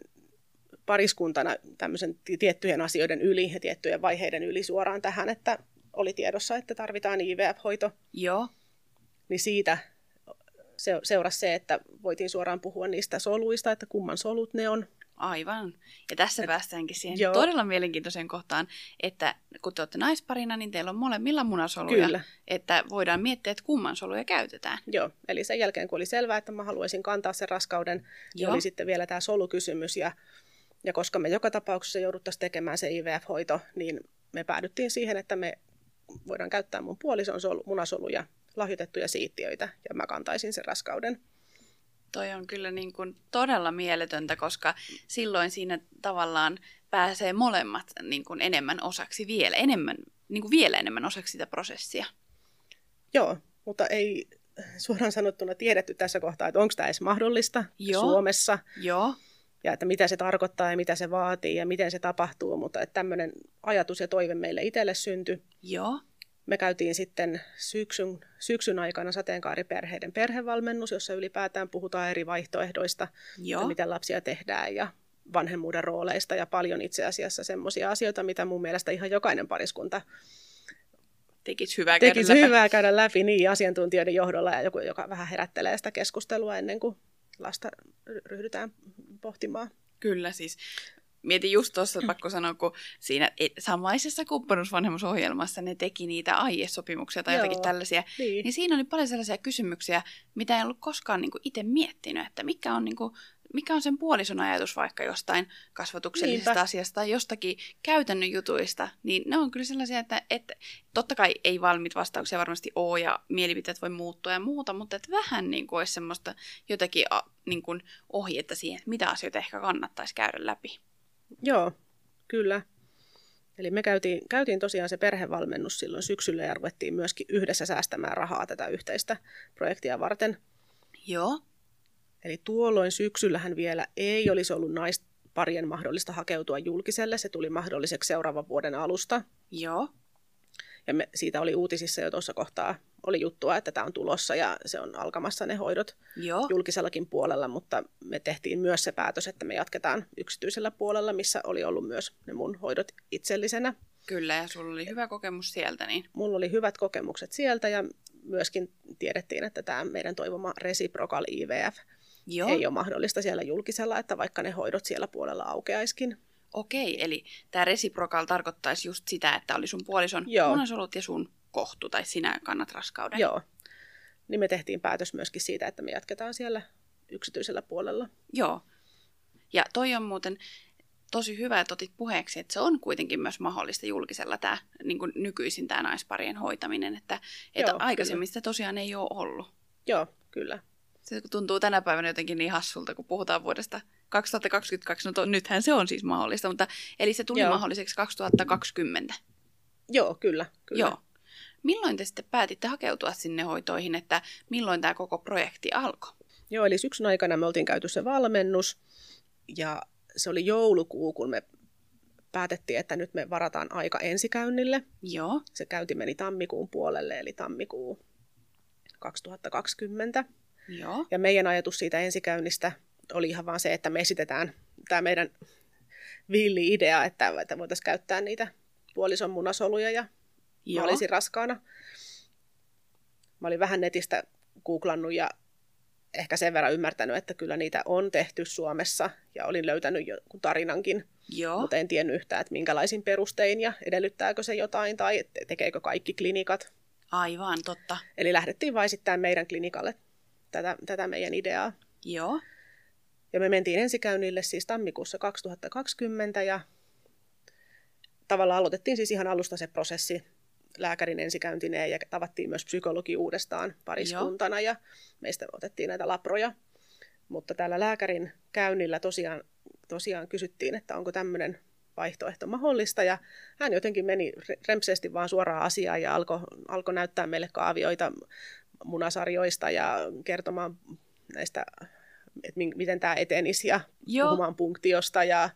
pariskuntana tämmöisen tiettyjen asioiden yli ja tiettyjen vaiheiden yli suoraan tähän, että oli tiedossa, että tarvitaan IVF-hoito. Joo. Niin siitä se, seurasi se, että voitiin suoraan puhua niistä soluista, että kumman solut ne on. Aivan. Ja tässä Et, päästäänkin siihen joo. todella mielenkiintoiseen kohtaan, että kun te olette naisparina, niin teillä on molemmilla munasoluja. Kyllä. Että voidaan miettiä, että kumman soluja käytetään. Joo, eli sen jälkeen kun oli selvää, että mä haluaisin kantaa sen raskauden, niin oli sitten vielä tämä solukysymys. Ja, ja koska me joka tapauksessa jouduttaisiin tekemään se IVF-hoito, niin me päädyttiin siihen, että me voidaan käyttää mun puolison solu, munasoluja, lahjoitettuja siittiöitä, ja mä kantaisin sen raskauden. Toi on kyllä niin kuin todella mieletöntä, koska silloin siinä tavallaan pääsee molemmat niin kuin enemmän osaksi vielä, enemmän, niin kuin vielä enemmän osaksi sitä prosessia. Joo, mutta ei suoraan sanottuna tiedetty tässä kohtaa, että onko tämä edes mahdollista Joo. Suomessa. Joo. Ja että mitä se tarkoittaa ja mitä se vaatii ja miten se tapahtuu, mutta että tämmöinen ajatus ja toive meille itselle syntyi. Joo. Me käytiin sitten syksyn, syksyn aikana sateenkaariperheiden perhevalmennus, jossa ylipäätään puhutaan eri vaihtoehdoista, Joo. miten lapsia tehdään ja vanhemmuuden rooleista ja paljon itse asiassa semmoisia asioita, mitä mun mielestä ihan jokainen pariskunta tekisi hyvää, tekisi käydä, hyvää läpi. käydä läpi niin asiantuntijoiden johdolla ja joku, joka vähän herättelee sitä keskustelua ennen kuin lasta ryhdytään pohtimaan. Kyllä siis. Mietin just tuossa, pakko sanoa, kun siinä e- samaisessa kumppanuusvanhemmuusohjelmassa ne teti niitä aiesopimuksia tai Joo, jotakin tällaisia, Niin. niin siinä oli paljon sellaisia kysymyksiä, mitä en ollut koskaan niin itse miettinyt, että mikä on, niin kuin, mikä on sen puolison ajatus vaikka jostain kasvatuksellisesta Niinpä. asiasta tai jostakin käytännön jutuista, niin ne on kyllä sellaisia, että, että totta kai ei valmiit vastauksia varmasti ole ja mielipiteet voi muuttua ja muuta, mutta että vähän niin kuin olisi semmoista jotakin a, niin kuin ohjetta siihen, että mitä asioita ehkä kannattaisi käydä läpi. Joo, kyllä. Eli me käytiin, käytiin tosiaan se perhevalmennus silloin syksyllä ja ruvettiin myöskin yhdessä säästämään rahaa tätä yhteistä projektia varten. Joo, Eli tuolloin syksyllähän vielä ei olisi ollut naisparien mahdollista hakeutua julkiselle. Se tuli mahdolliseksi seuraavan vuoden alusta. joo, Ja me, siitä oli uutisissa jo tuossa kohtaa oli juttua, että tämä on tulossa ja se on alkamassa ne hoidot joo, julkisellakin puolella, mutta me tehtiin myös se päätös, että me jatketaan yksityisellä puolella, missä oli ollut myös ne mun hoidot itsellisenä. kyllä, ja sulla oli hyvä kokemus sieltä, niin Mulla oli hyvät kokemukset sieltä ja myöskin tiedettiin, että tämä meidän toivoma Reciprocal IVF joo, ei ole mahdollista siellä julkisella, että vaikka ne hoidot siellä puolella aukeaiskin. okei, eli tämä reciprocal tarkoittaisi just sitä, että oli sun puolison Joo. munasolut ja sun kohtu, tai sinä kannat raskauden. Joo. Niin me tehtiin päätös myöskin siitä, että me jatketaan siellä yksityisellä puolella. Joo. Ja toi on muuten tosi hyvä, että otit puheeksi, että se on kuitenkin myös mahdollista julkisella tämä niin kuin nykyisin tämä naisparien hoitaminen, että, että Joo, aikaisemmin sitä tosiaan ei ole ollut. Joo, kyllä. Se tuntuu tänä päivänä jotenkin niin hassulta, kun puhutaan vuodesta 2022, no to, nythän se on siis mahdollista, mutta eli se tuli Joo. mahdolliseksi 2020. Joo, kyllä. kyllä. Joo. Milloin te sitten päätitte hakeutua sinne hoitoihin, että milloin tämä koko projekti alkoi? Joo, eli syksyn aikana me oltiin käyty se valmennus ja se oli joulukuu, kun me päätettiin, että nyt me varataan aika ensikäynnille. Joo, Se käynti meni tammikuun puolelle, eli tammikuu 2020. joo, Ja meidän ajatus siitä ensikäynnistä oli ihan vaan se, että me esitetään tämä meidän villi idea, että, että voitaisiin käyttää niitä puolison munasoluja ja joo. mä olisin raskaana. Mä olin vähän netistä googlannut ja ehkä sen verran ymmärtänyt, että kyllä niitä on tehty Suomessa ja olin löytänyt jonkun tarinankin, joo. mutta en tiennyt yhtään, että minkälaisin perustein ja edellyttääkö se jotain tai te- tekeekö kaikki klinikat. Aivan, totta. Eli lähdettiin vain sitten meidän klinikalle tätä, tätä meidän ideaa. Joo, Ja me mentiin ensikäynnille siis tammikuussa 2020 ja tavallaan aloitettiin siis ihan alusta se prosessi lääkärin ensikäyntineen ja tavattiin myös psykologi uudestaan pariskuntana ja meistä otettiin näitä laproja. Mutta täällä lääkärin käynnillä tosiaan, tosiaan kysyttiin, että onko tämmöinen vaihtoehto mahdollista ja hän jotenkin meni re- rempseesti vaan suoraan asiaan ja alkoi alko näyttää meille kaavioita munasarjoista ja kertomaan näistä, että mi- miten tämä etenisi ja Joo. puhumaan punktiosta ja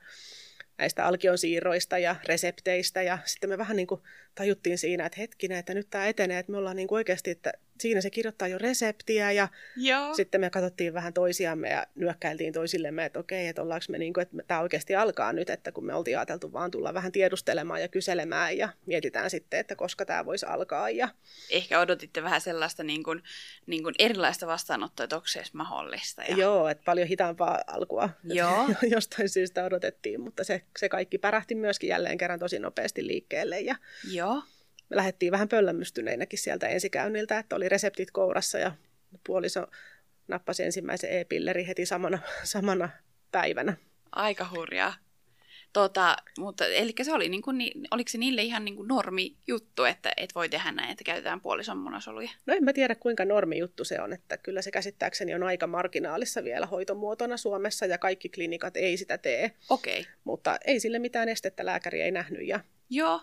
näistä alkion siirroista ja resepteistä. Ja sitten me vähän niin kuin tajuttiin siinä, että hetkinen, että nyt tämä etenee, että me ollaan niin kuin oikeasti, että siinä se kirjoittaa jo reseptiä ja joo. sitten me katsottiin vähän toisiamme ja nyökkäiltiin toisillemme, että okei, että ollaanko me niin kuin, että tämä oikeasti alkaa nyt, että kun me oltiin ajateltu vaan tulla vähän tiedustelemaan ja kyselemään ja mietitään sitten, että koska tämä voisi alkaa. Ja Ehkä odotitte vähän sellaista niin kuin, niin kuin erilaista vastaanottoa, että onko se edes mahdollista. Ja... Joo, että paljon hitaampaa alkua Joo. jostain syystä odotettiin, mutta se, se kaikki pärähti myöskin jälleen kerran tosi nopeasti liikkeelle ja Joo, me lähdettiin vähän pöllämystyneinäkin sieltä ensikäynniltä, että oli reseptit kourassa ja puoliso nappasi ensimmäisen e-pilleri heti samana, samana päivänä. aika hurjaa. Tota, mutta eli se oli niin kuin, oliko se niille ihan niin kuin normi juttu, että et voi tehdä näin, että käytetään puolison munasoluja? No en mä tiedä kuinka normi juttu se on, että kyllä se käsittääkseni on aika marginaalissa vielä hoitomuotona Suomessa ja kaikki klinikat ei sitä tee, Okei, okay. mutta ei sille mitään estettä lääkäri ei nähnyt ja joo.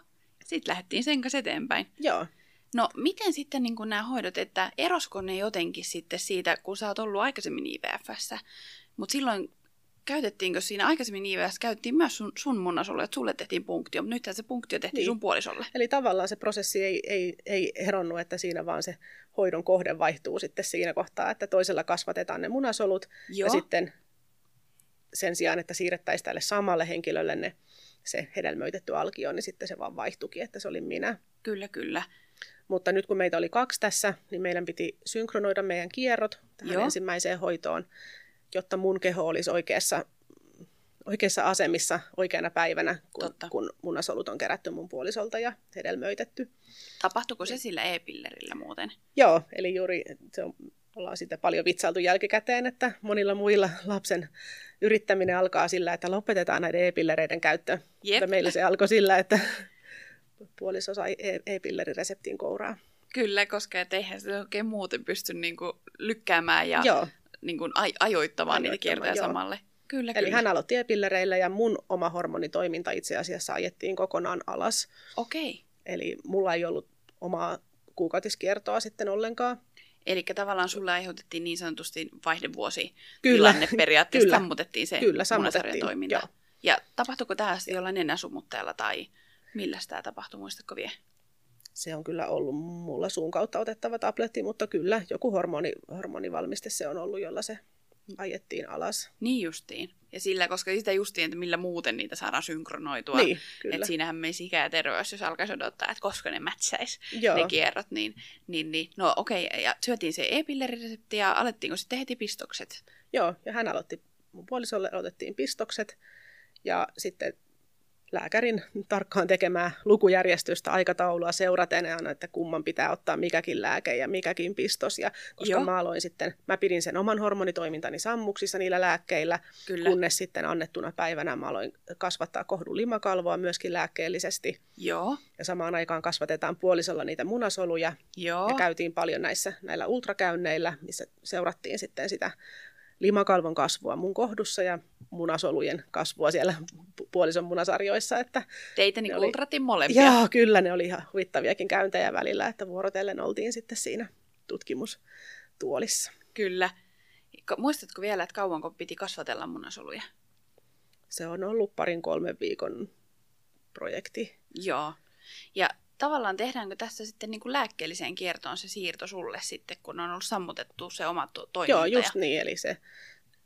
Sitten lähdettiin sen kanssa eteenpäin. joo. No miten sitten niin nämä hoidot, että erosko ne jotenkin sitten siitä, kun sä oot ollut aikaisemmin IVFssä, mutta silloin käytettiinkö siinä aikaisemmin IVFssä, käytettiin myös sun, sun munasoluja, että sulle tehtiin punktio, mutta nythän se punktio tehtiin Niin. sun puolisolle. Eli tavallaan se prosessi ei, ei, ei eronnut, että siinä vaan se hoidon kohde vaihtuu sitten siinä kohtaa, että toisella kasvatetaan ne munasolut Joo, ja sitten sen sijaan, että siirrettäisiin tälle samalle henkilölle ne, se hedelmöitetty alkio, niin sitten se vaan vaihtuikin, että se oli minä. kyllä, kyllä. Mutta nyt kun meitä oli kaksi tässä, niin meidän piti synkronoida meidän kierrot tähän Joo. ensimmäiseen hoitoon, jotta mun keho olisi oikeassa oikeissa asemissa oikeana päivänä, kun, Totta. kun munasolut on kerätty mun puolisolta ja hedelmöitetty. Tapahtuiko se sillä e-pillerillä muuten? Joo, eli juuri se on, ollaan sitten paljon vitsailtu jälkikäteen, että monilla muilla lapsen yrittäminen alkaa sillä, että lopetetaan näiden e-pillereiden käyttö. Jep. Meillä se alkoi sillä, että puoliso sai e- e-pillerireseptin kouraa. Kyllä, koska et eihän sitä oikein muuten pysty niinku lykkäämään ja Joo, niinku aj- ajoittamaan niitä kiertoja joo. samalle. Kyllä, eli kyllä. hän aloitti e-pillereillä ja mun oma hormonitoiminta itse asiassa ajettiin kokonaan alas. Okei. Eli mulla ei ollut omaa kuukautiskiertoa sitten ollenkaan. Eli tavallaan sulle aiheutettiin niin sanotusti vaihdevuosi Kyllä, tilanne periaatteessa, kyllä. sammutettiin se Kyllä, sammutettiin, munasarjatoiminta. joo. Ja tapahtuiko tämä sitten jollain nenäsumutteella tai millä tämä tapahtui, muistatko vielä? Se on kyllä ollut mulla suun kautta otettava tabletti, mutta kyllä joku hormoni, hormonivalmiste se on ollut, jolla se ajettiin alas. Niin justiin. Ja sillä, koska sitä justiin, että millä muuten niitä saadaan synkronoitua. Niin, kyllä. Että siinähän menisi ikä ja terveys, jos alkaisi odottaa, että koska ne mätsäisi Joo. ne kierrot. Niin, niin, niin. No okei, okay. ja syötiin se e-pilleriresepti ja alettiinko sitten heti pistokset? Joo, ja hän aloitti, mun puolisolle otettiin pistokset ja sitten lääkärin tarkkaan tekemää lukujärjestystä aikataulua seuraten aina, että kumman pitää ottaa mikäkin lääke ja mikäkin pistos. Ja koska Joo. mä aloin sitten, mä pidin sen oman hormonitoimintani sammuksissa niillä lääkkeillä, Kyllä. kunnes sitten annettuna päivänä mä aloin kasvattaa kohdun limakalvoa myöskin lääkkeellisesti. Joo, Ja samaan aikaan kasvatetaan puolisolla niitä munasoluja joo. ja käytiin paljon näissä näillä ultrakäynneillä, missä seurattiin sitten sitä limakalvon kasvua mun kohdussa ja munasolujen kasvua siellä pu- puolison munasarjoissa. Että, Teitä niin oli- ultratin molempia. joo, kyllä ne oli ihan huvittaviakin käyntejä välillä, että vuorotellen oltiin sitten siinä tutkimustuolissa. Kyllä. Muistatko vielä, että kauanko piti kasvatella munasoluja? Se on ollut parin kolmen viikon projekti. Joo. Ja tavallaan tehdäänkö tässä sitten niin kuin lääkkeelliseen kiertoon se siirto sulle sitten, kun on ollut sammutettu se oma to- toiminta? Joo, just niin, eli se,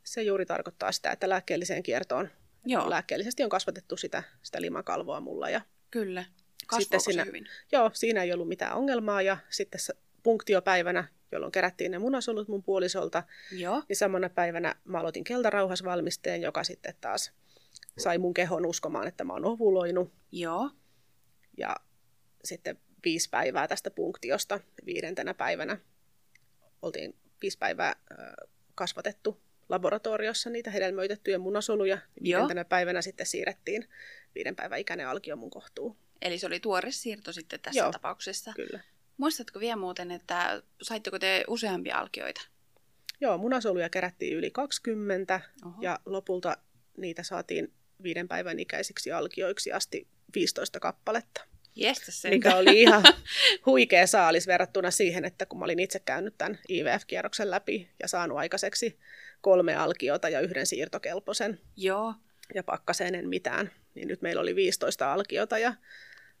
se juuri tarkoittaa sitä, että lääkkeelliseen kiertoon Joo, lääkkeellisesti on kasvatettu sitä, sitä limakalvoa mulla ja kyllä. Sitten Kasvoiko siinä- se hyvin? Joo, siinä ei ollut mitään ongelmaa ja sitten punktiopäivänä, jolloin kerättiin ne munasolut mun puolisolta, Joo. niin samana päivänä mä aloitin keltarauhasvalmisteen, joka sitten taas sai mun kehon uskomaan, että mä oon ovuloinut. Joo. Ja sitten viisi päivää tästä punktiosta, viidentenä päivänä oltiin viisi päivää kasvatettu laboratoriossa niitä hedelmöitettyjä munasoluja. Viidentenä päivänä sitten siirrettiin viiden päivän ikäinen alkio mun kohtuun. Eli se oli tuore siirto sitten tässä Joo. tapauksessa. Kyllä. Muistatko vielä muuten, että saitteko te useampia alkioita? Joo, munasoluja kerättiin yli 20 Oho. ja lopulta niitä saatiin viiden päivän ikäisiksi alkioiksi asti 15 kappaletta, Jestä sen. mikä oli ihan huikea saalis verrattuna siihen, että kun mä olin itse käynyt tämän IVF-kierroksen läpi ja saanut aikaiseksi kolme alkiota ja yhden siirtokelpoisen Joo. ja pakkaseen en mitään, niin nyt meillä oli 15 alkiota ja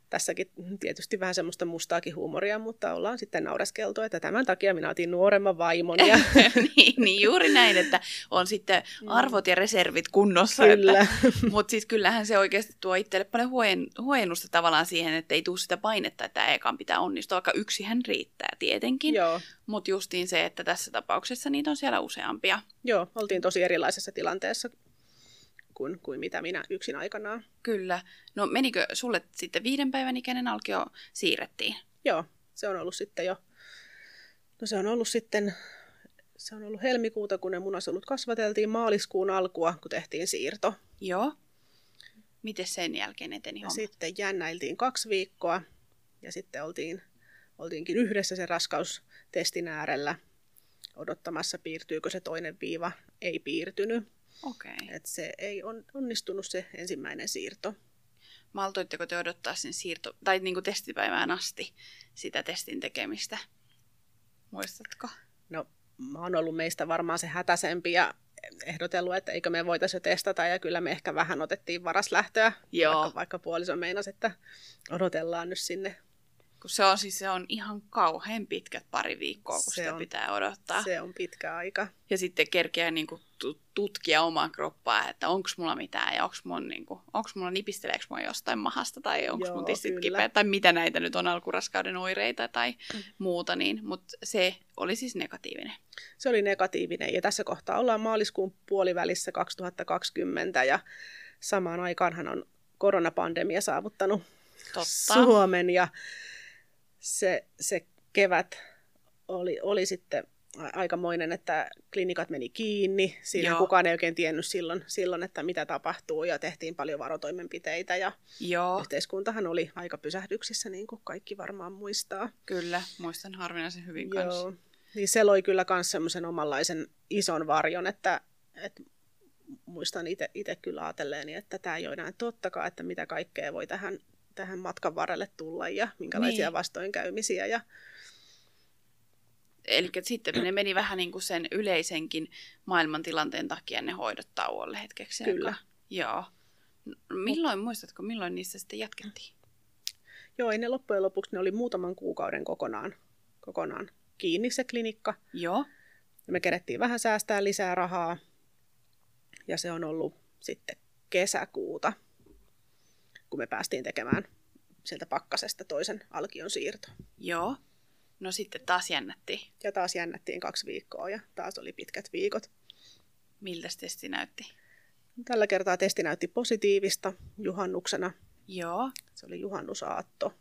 tässäkin tietysti vähän semmoista mustaakin huumoria, mutta ollaan sitten naureskeltu, että tämän takia minä otin nuoremman vaimon ja niin, niin, juuri näin, että on sitten arvot ja reservit kunnossa. Mm. kyllä. Mutta siis kyllähän se oikeasti tuo itselle paljon huojen, huojennusta tavallaan siihen, että ei tule sitä painetta, että ekan pitää onnistua, vaikka yksihän riittää tietenkin. Joo, Mutta justiin se, että tässä tapauksessa niitä on siellä useampia. Joo, oltiin tosi erilaisessa tilanteessa kuin, kuin mitä minä yksin aikanaan. Kyllä. No menikö sulle sitten viiden päivän ikäinen alkio siirrettiin? Joo, se on ollut sitten jo, no se on ollut sitten, se on ollut helmikuuta, kun ne munasolut kasvateltiin, maaliskuun alkua, kun tehtiin siirto. Joo. Miten sen jälkeen eteni homma? sitten jännäiltiin kaksi viikkoa ja sitten oltiin, oltiinkin yhdessä sen raskaustestin äärellä odottamassa, piirtyykö se toinen viiva. Ei piirtynyt. Okei. Okay. Et se ei on, onnistunut se ensimmäinen siirto. Maltoitteko te odottaa sen siirto, tai niin kuin testipäivään asti sitä testin tekemistä? Muistatko? No, mä oon ollut meistä varmaan se hätäsempi ja ehdotellut, että eikö me voitaisiin jo testata, ja kyllä me ehkä vähän otettiin varaslähtöä, Joo. vaikka, vaikka puoliso meinasi, että odotellaan nyt sinne Kun se on siis se on ihan kauhean pitkät pari viikkoa, kun Se sitä on- pitää odottaa. Se on pitkä aika. Ja sitten kerkeää niinku tu- tutkia omaa kroppaa, että onko mulla mitään ja onko mun, niinku, onks mulla nipisteleekö mua jostain mahasta tai onko mun tissit kyllä. kipeät tai mitä näitä nyt on alkuraskauden oireita tai Mm. muuta, niin, mutta se oli siis negatiivinen. Se oli negatiivinen ja tässä kohtaa ollaan maaliskuun puolivälissä 2020 ja samaan aikaanhan on koronapandemia saavuttanut Totta. Suomen ja se, se kevät oli, oli sitten aikamoinen, että klinikat meni kiinni. Siinä Joo. kukaan ei oikein tiennyt silloin, silloin, että mitä tapahtuu ja tehtiin paljon varotoimenpiteitä ja Joo, yhteiskuntahan oli aika pysähdyksissä, niin kuin kaikki varmaan muistaa. kyllä. Muistan harvinaisen hyvin kanssa. Joo. Niin se loi kyllä myös semmoisen omanlaisen ison varjon, että, että muistan itse kyllä ajatelleeni, että tämä ei ole enää tottakaan, että mitä kaikkea voi tähän, tähän matkan varrelle tulla ja minkälaisia Niin. vastoinkäymisiä. Ja, Eli sitten ne meni vähän niin kuin sen yleisenkin maailmantilanteen takia ne hoidot tauolle hetkeksi. Kyllä. aikaa. Joo. Milloin, muistatko, milloin niissä sitten jatkettiin? joo, ei ne loppujen lopuksi ne oli muutaman kuukauden kokonaan, kokonaan kiinni se klinikka. Joo. Ja me kerettiin vähän säästää lisää rahaa. Ja se on ollut sitten kesäkuuta, kun me päästiin tekemään sieltä pakkasesta toisen alkion siirto. Joo. No sitten taas jännättiin. Ja taas jännättiin kaksi viikkoa ja taas oli pitkät viikot. Miltä testi näytti? Tällä kertaa testi näytti positiivista juhannuksena. Joo. Se oli juhannusaatto.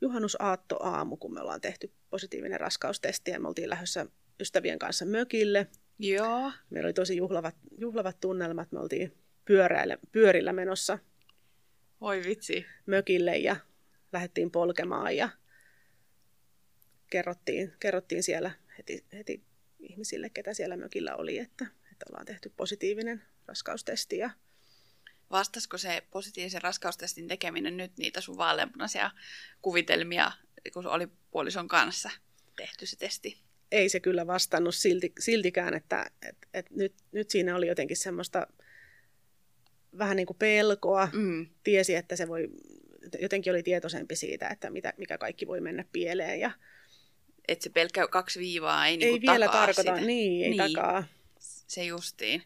Juhannusaatto aamu, kun me ollaan tehty positiivinen raskaustesti ja me oltiin lähdössä ystävien kanssa mökille. Joo. Meillä oli tosi juhlavat, juhlavat tunnelmat. Me oltiin pyöräillä, pyörillä menossa Voi vitsi. mökille ja lähdettiin polkemaan ja kerrottiin, kerrottiin siellä heti, heti ihmisille, ketä siellä mökillä oli, että, että ollaan tehty positiivinen raskaustesti ja Vastasko se positiivisen raskaustestin tekeminen nyt niitä sun vaaleanpunaisia kuvitelmia, kun oli puolison kanssa tehty se testi? ei se kyllä vastannut silti, siltikään, että et, et nyt, nyt siinä oli jotenkin semmoista vähän niin kuin pelkoa. Mm. Tiesi, että se voi, jotenkin oli tietoisempi siitä, että mitä, mikä kaikki voi mennä pieleen. Ja Että se pelkkä kaksi viivaa ei, ei niinku vielä takaa tarkoita, sitä. niin, ei Niin. takaa. Se justiin.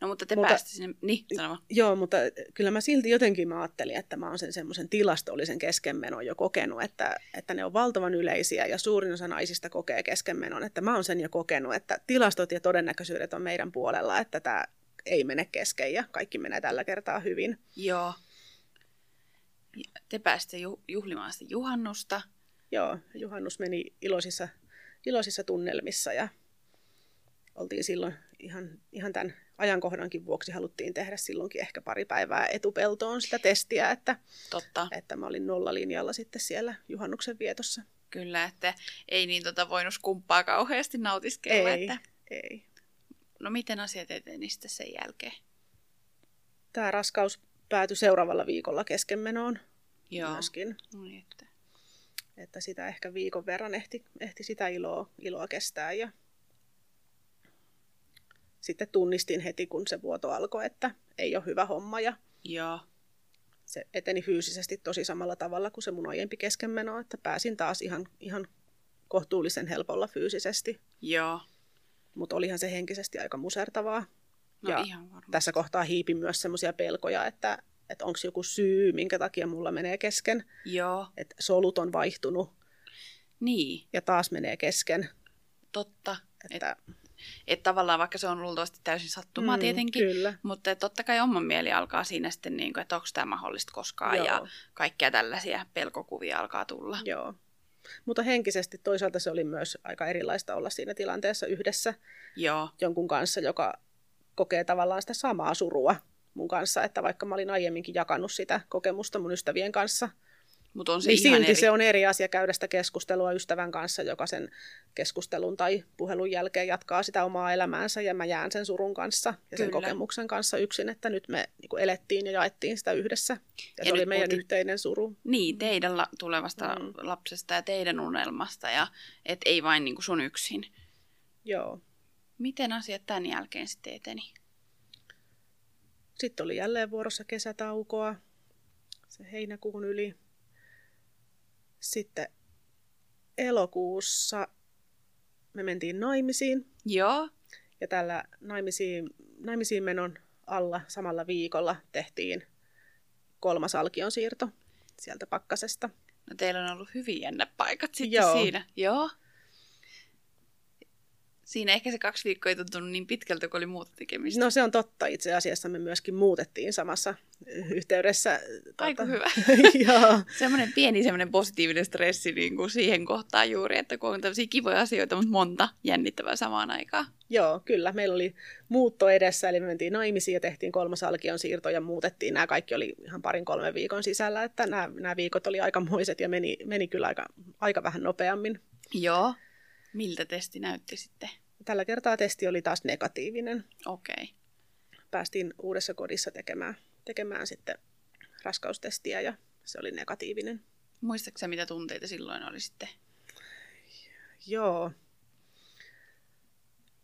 No mutta te Mutta- pääsitte sinne, niin sano vaan. Joo, mutta kyllä mä silti jotenkin mä ajattelin, että mä oon sen semmoisen tilastollisen keskenmenon jo kokenut, että, että ne on valtavan yleisiä ja suurin osa naisista kokee keskenmenon, että mä oon sen jo kokenut, että tilastot ja todennäköisyydet on meidän puolella, että tämä ei mene kesken ja kaikki menee tällä kertaa hyvin. Joo. Te pääsitte ju- juhlimaan sitä juhannusta. Joo, juhannus meni iloisissa, iloisissa tunnelmissa ja oltiin silloin ihan, ihan tämän ajankohdankin vuoksi haluttiin tehdä silloinkin ehkä pari päivää etupeltoon sitä testiä, että, Totta. että mä olin nollalinjalla sitten siellä juhannuksen vietossa. Kyllä, että ei niin tota voinut skumppaa kauheasti nautiskella. Ei, Että, ei. No miten asiat eteni sitten sen jälkeen? Tämä raskaus päätyi seuraavalla viikolla keskenmenoon Joo. myöskin, No niin, että. että sitä ehkä viikon verran ehti, ehti sitä iloa, iloa kestää ja sitten tunnistin heti, kun se vuoto alkoi, että ei ole hyvä homma ja Joo. se eteni fyysisesti tosi samalla tavalla kuin se mun aiempi keskenmeno, että pääsin taas ihan, ihan kohtuullisen helpolla fyysisesti, Joo. Mutta olihan se henkisesti aika musertavaa. No Ja ihan varmasti. Tässä kohtaa hiipi myös semmoisia pelkoja, että, että onko joku syy, minkä takia mulla menee kesken, Joo. että solut on vaihtunut Niin, ja taas menee kesken. totta. Että, Että tavallaan vaikka se on luultavasti täysin sattumaa mm, tietenkin, Kyllä. mutta totta kai oman mieli alkaa siinä sitten, niin kuin, että onko tämä mahdollista koskaan Joo. ja kaikkia tällaisia pelkokuvia alkaa tulla. Joo. Mutta henkisesti toisaalta se oli myös aika erilaista olla siinä tilanteessa yhdessä Joo, jonkun kanssa, joka kokee tavallaan sitä samaa surua mun kanssa, että vaikka mä olin aiemminkin jakanut sitä kokemusta mun ystävien kanssa, mutta on se niin ihan silti eri. se on eri asia käydä sitä keskustelua ystävän kanssa, joka sen keskustelun tai puhelun jälkeen jatkaa sitä omaa elämäänsä ja mä jään sen surun kanssa ja sen Kyllä. kokemuksen kanssa yksin, että nyt me niin elettiin ja jaettiin sitä yhdessä. Ja, Ja se oli meidän puhuttiin- yhteinen suru. Niin, teidän la- tulevasta Mm. lapsesta ja teidän unelmasta, ja et ei vain niin kuin sun yksin. Joo. Miten asiat tämän jälkeen sitten eteni? Sitten oli jälleen vuorossa kesätaukoa, se heinäkuun yli. Sitten elokuussa me mentiin naimisiin. Joo. Ja tällä naimisiin, naimisiin menon alla samalla viikolla tehtiin kolmas alkion siirto sieltä pakkasesta. No teillä on ollut hyvin jännä paikat sitten Joo. siinä. Joo. Siinä ehkä se kaksi viikkoa ei tuntunut niin pitkältä, kun oli muuta tekemistä. No se on totta. Itse asiassa me myöskin muutettiin samassa yhteydessä. Aika hyvä. Joo. Semmoinen pieni semmoinen positiivinen stressi niin kuin siihen kohtaan juuri, että kun on tämmöisiä kivoja asioita, mutta monta jännittävää samaan aikaan. Joo, kyllä. Meillä oli muutto edessä, eli me mentiin naimisiin ja tehtiin kolmas alkion siirto ja muutettiin. Nämä kaikki oli ihan parin kolmen viikon sisällä, että nämä, nämä viikot oli aikamoiset ja meni, meni kyllä aika, aika vähän nopeammin. Joo. Miltä testi näytti sitten? Tällä kertaa testi oli taas negatiivinen. Okei. Okay. Päästiin uudessa kodissa tekemään, tekemään sitten raskaustestiä ja se oli negatiivinen. Muistatko mitä tunteita silloin oli sitten? Joo.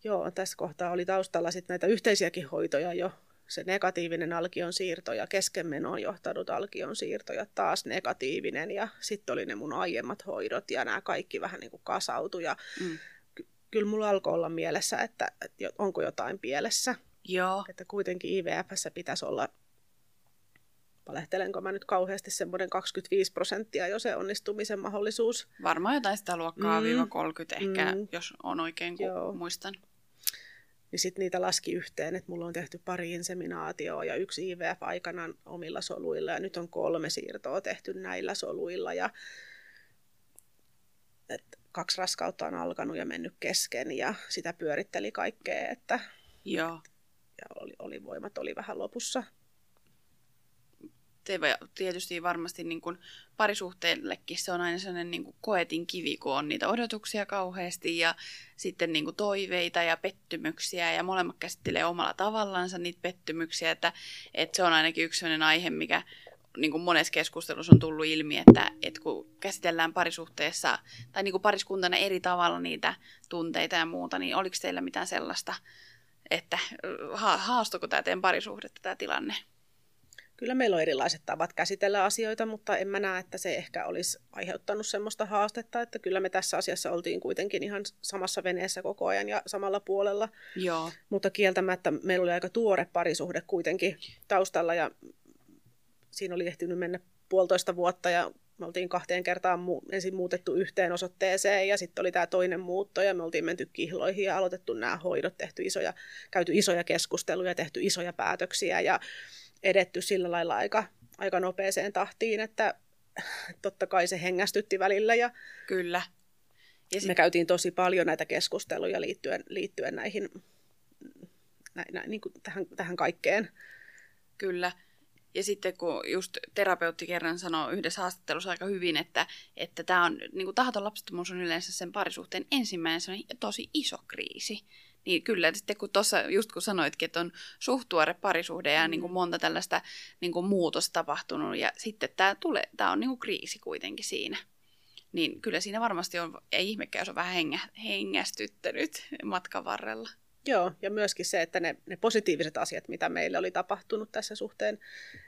Joo, tässä kohtaa oli taustalla sitten näitä yhteisiäkin hoitoja jo. Se negatiivinen alkion siirto ja keskenmenoon johtanut alkion siirto ja taas negatiivinen. Ja sitten oli ne mun aiemmat hoidot ja nämä kaikki vähän niin kuin kasautui. Ja Mm. ky- kyllä mulla alkoi olla mielessä, että, että onko jotain pielessä. Joo. Että kuitenkin IVFssä pitäisi olla, valehtelenko mä nyt kauheasti, semmoinen 25 prosenttia jo se onnistumisen mahdollisuus. Varmaan jotain sitä luokkaa Mm. viiva 30 ehkä, Mm. jos on oikein kun Joo. muistan. Niin sitten niitä laski yhteen, että mulla on tehty pari inseminaatioa ja yksi IVF aikanaan omilla soluilla ja nyt on kolme siirtoa tehty näillä soluilla ja et kaksi raskautta on alkanut ja mennyt kesken ja sitä pyöritteli kaikkea, että Joo. ja oli, oli voimat oli vähän lopussa. Tietysti varmasti niin kuin parisuhteellekin se on aina sellainen niin kuin koetin kivi, kun on niitä odotuksia kauheasti ja sitten niin kuin toiveita ja pettymyksiä ja molemmat käsittelee omalla tavallansa niitä pettymyksiä, että, että se on ainakin yksi sellainen aihe, mikä niin kuin monessa keskustelussa on tullut ilmi, että, että kun käsitellään parisuhteessa tai niin kuin pariskuntana eri tavalla niitä tunteita ja muuta, niin oliko teillä mitään sellaista, että ha- haastoiko tämä teidän parisuhdetta tämä tilanne? Kyllä meillä on erilaiset tavat käsitellä asioita, mutta en mä näe, että se ehkä olisi aiheuttanut semmoista haastetta, että kyllä me tässä asiassa oltiin kuitenkin ihan samassa veneessä koko ajan ja samalla puolella. Joo. Mutta kieltämättä meillä oli aika tuore parisuhde kuitenkin taustalla ja siinä oli ehtinyt mennä puolitoista vuotta ja me oltiin kahteen kertaan mu- ensin muutettu yhteen osoitteeseen ja sitten oli tämä toinen muutto ja me oltiin menty kihloihin ja aloitettu nämä hoidot, tehty isoja, käyty isoja keskusteluja, tehty isoja päätöksiä ja edetty sillä lailla aika, aika nopeeseen tahtiin, että totta kai se hengästytti välillä ja Kyllä. Ja me sit, käytiin tosi paljon näitä keskusteluja liittyen, liittyen näihin, nä, nä, niin kuin tähän, tähän kaikkeen. kyllä. Ja sitten kun just terapeutti kerran sanoi yhdessä haastattelussa aika hyvin, että, että tämä on, niin kuin tahaton lapsettomuus on yleensä sen parisuhteen ensimmäinen tosi iso kriisi. Niin kyllä sitten kun tuossa just kun sanoitkin, että on suht tuore parisuhde ja Mm. niin kuin monta tällaista niin kuin muutosta tapahtunut ja sitten tämä, tulee, tämä on niin kuin kriisi kuitenkin siinä. Niin kyllä siinä varmasti on, ei ihmekään, jos on vähän hengä, hengästyttänyt matkan varrella. Joo, ja myöskin se, että ne, ne positiiviset asiat, mitä meille oli tapahtunut tässä suhteen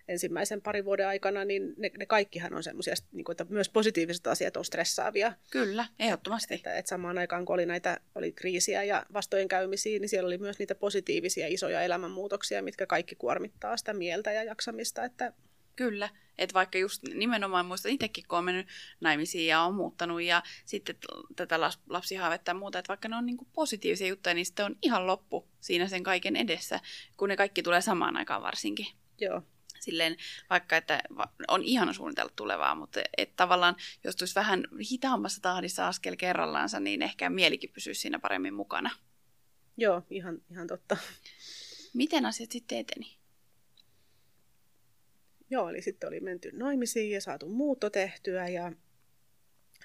ensimmäisen parin vuoden aikana, niin ne, ne kaikkihan on semmoisia, niin kuin, että myös positiiviset asiat on stressaavia. Kyllä, ehdottomasti. Että, että samaan aikaan, kun oli näitä oli kriisiä ja vastoinkäymisiä, niin siellä oli myös niitä positiivisia isoja elämänmuutoksia, mitkä kaikki kuormittaa sitä mieltä ja jaksamista. Että Kyllä, että vaikka just nimenomaan muistan itsekin, kun on mennyt naimisiin ja on muuttanut ja sitten tätä lapsihaavetta ja muuta, että vaikka ne on niinku positiivisia juttuja, niin sitten on ihan loppu siinä sen kaiken edessä, kun ne kaikki tulee samaan aikaan varsinkin. joo, Silleen, vaikka että on ihana suunnitella tulevaa, mutta et tavallaan jos tulisi vähän hitaammassa tahdissa askel kerrallaansa, niin ehkä mielikin pysyisi siinä paremmin mukana. joo ihan, ihan totta. Miten asiat sitten eteni? Joo, eli sitten oli menty naimisiin ja saatu muutto tehtyä ja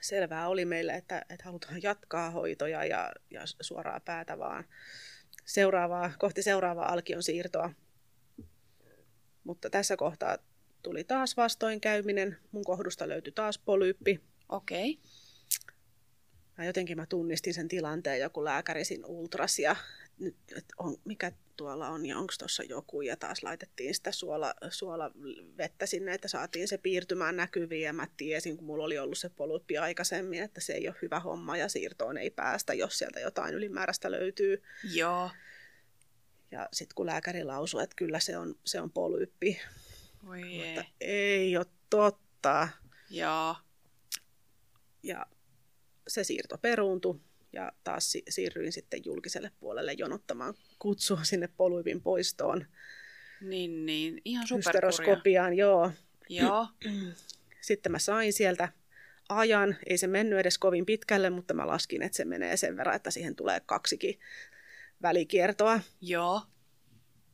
selvää oli meille, että, että halutaan jatkaa hoitoja ja, ja suoraa päätä vaan seuraavaa, kohti seuraavaa alkion siirtoa. Mutta tässä kohtaa tuli taas vastoinkäyminen. Mun kohdusta löytyi taas polyyppi. Okei, mä jotenkin mä tunnistin sen tilanteen, joku lääkäri siinä ultras ja nyt, on, mikä tuolla on ja onko tuossa joku ja taas laitettiin sitä suola, suolavettä sinne, että saatiin se piirtymään näkyviin ja mä tiesin, kun mulla oli ollut se poluppi aikaisemmin, että se ei ole hyvä homma ja siirtoon ei päästä, jos sieltä jotain ylimääräistä löytyy. Joo. Ja sitten kun lääkäri lausui, että kyllä se on, se on polyyppi, Voi mutta ei. ei ole totta. Joo. Ja se siirto peruuntui ja taas si- siirryin sitten julkiselle puolelle jonottamaan kutsua sinne polyypin poistoon. Niin, niin. Ihan superkurja. Joo. Joo. Sitten mä sain sieltä ajan. Ei se mennyt edes kovin pitkälle, mutta mä laskin, että se menee sen verran, että siihen tulee kaksikin välikiertoa. Joo.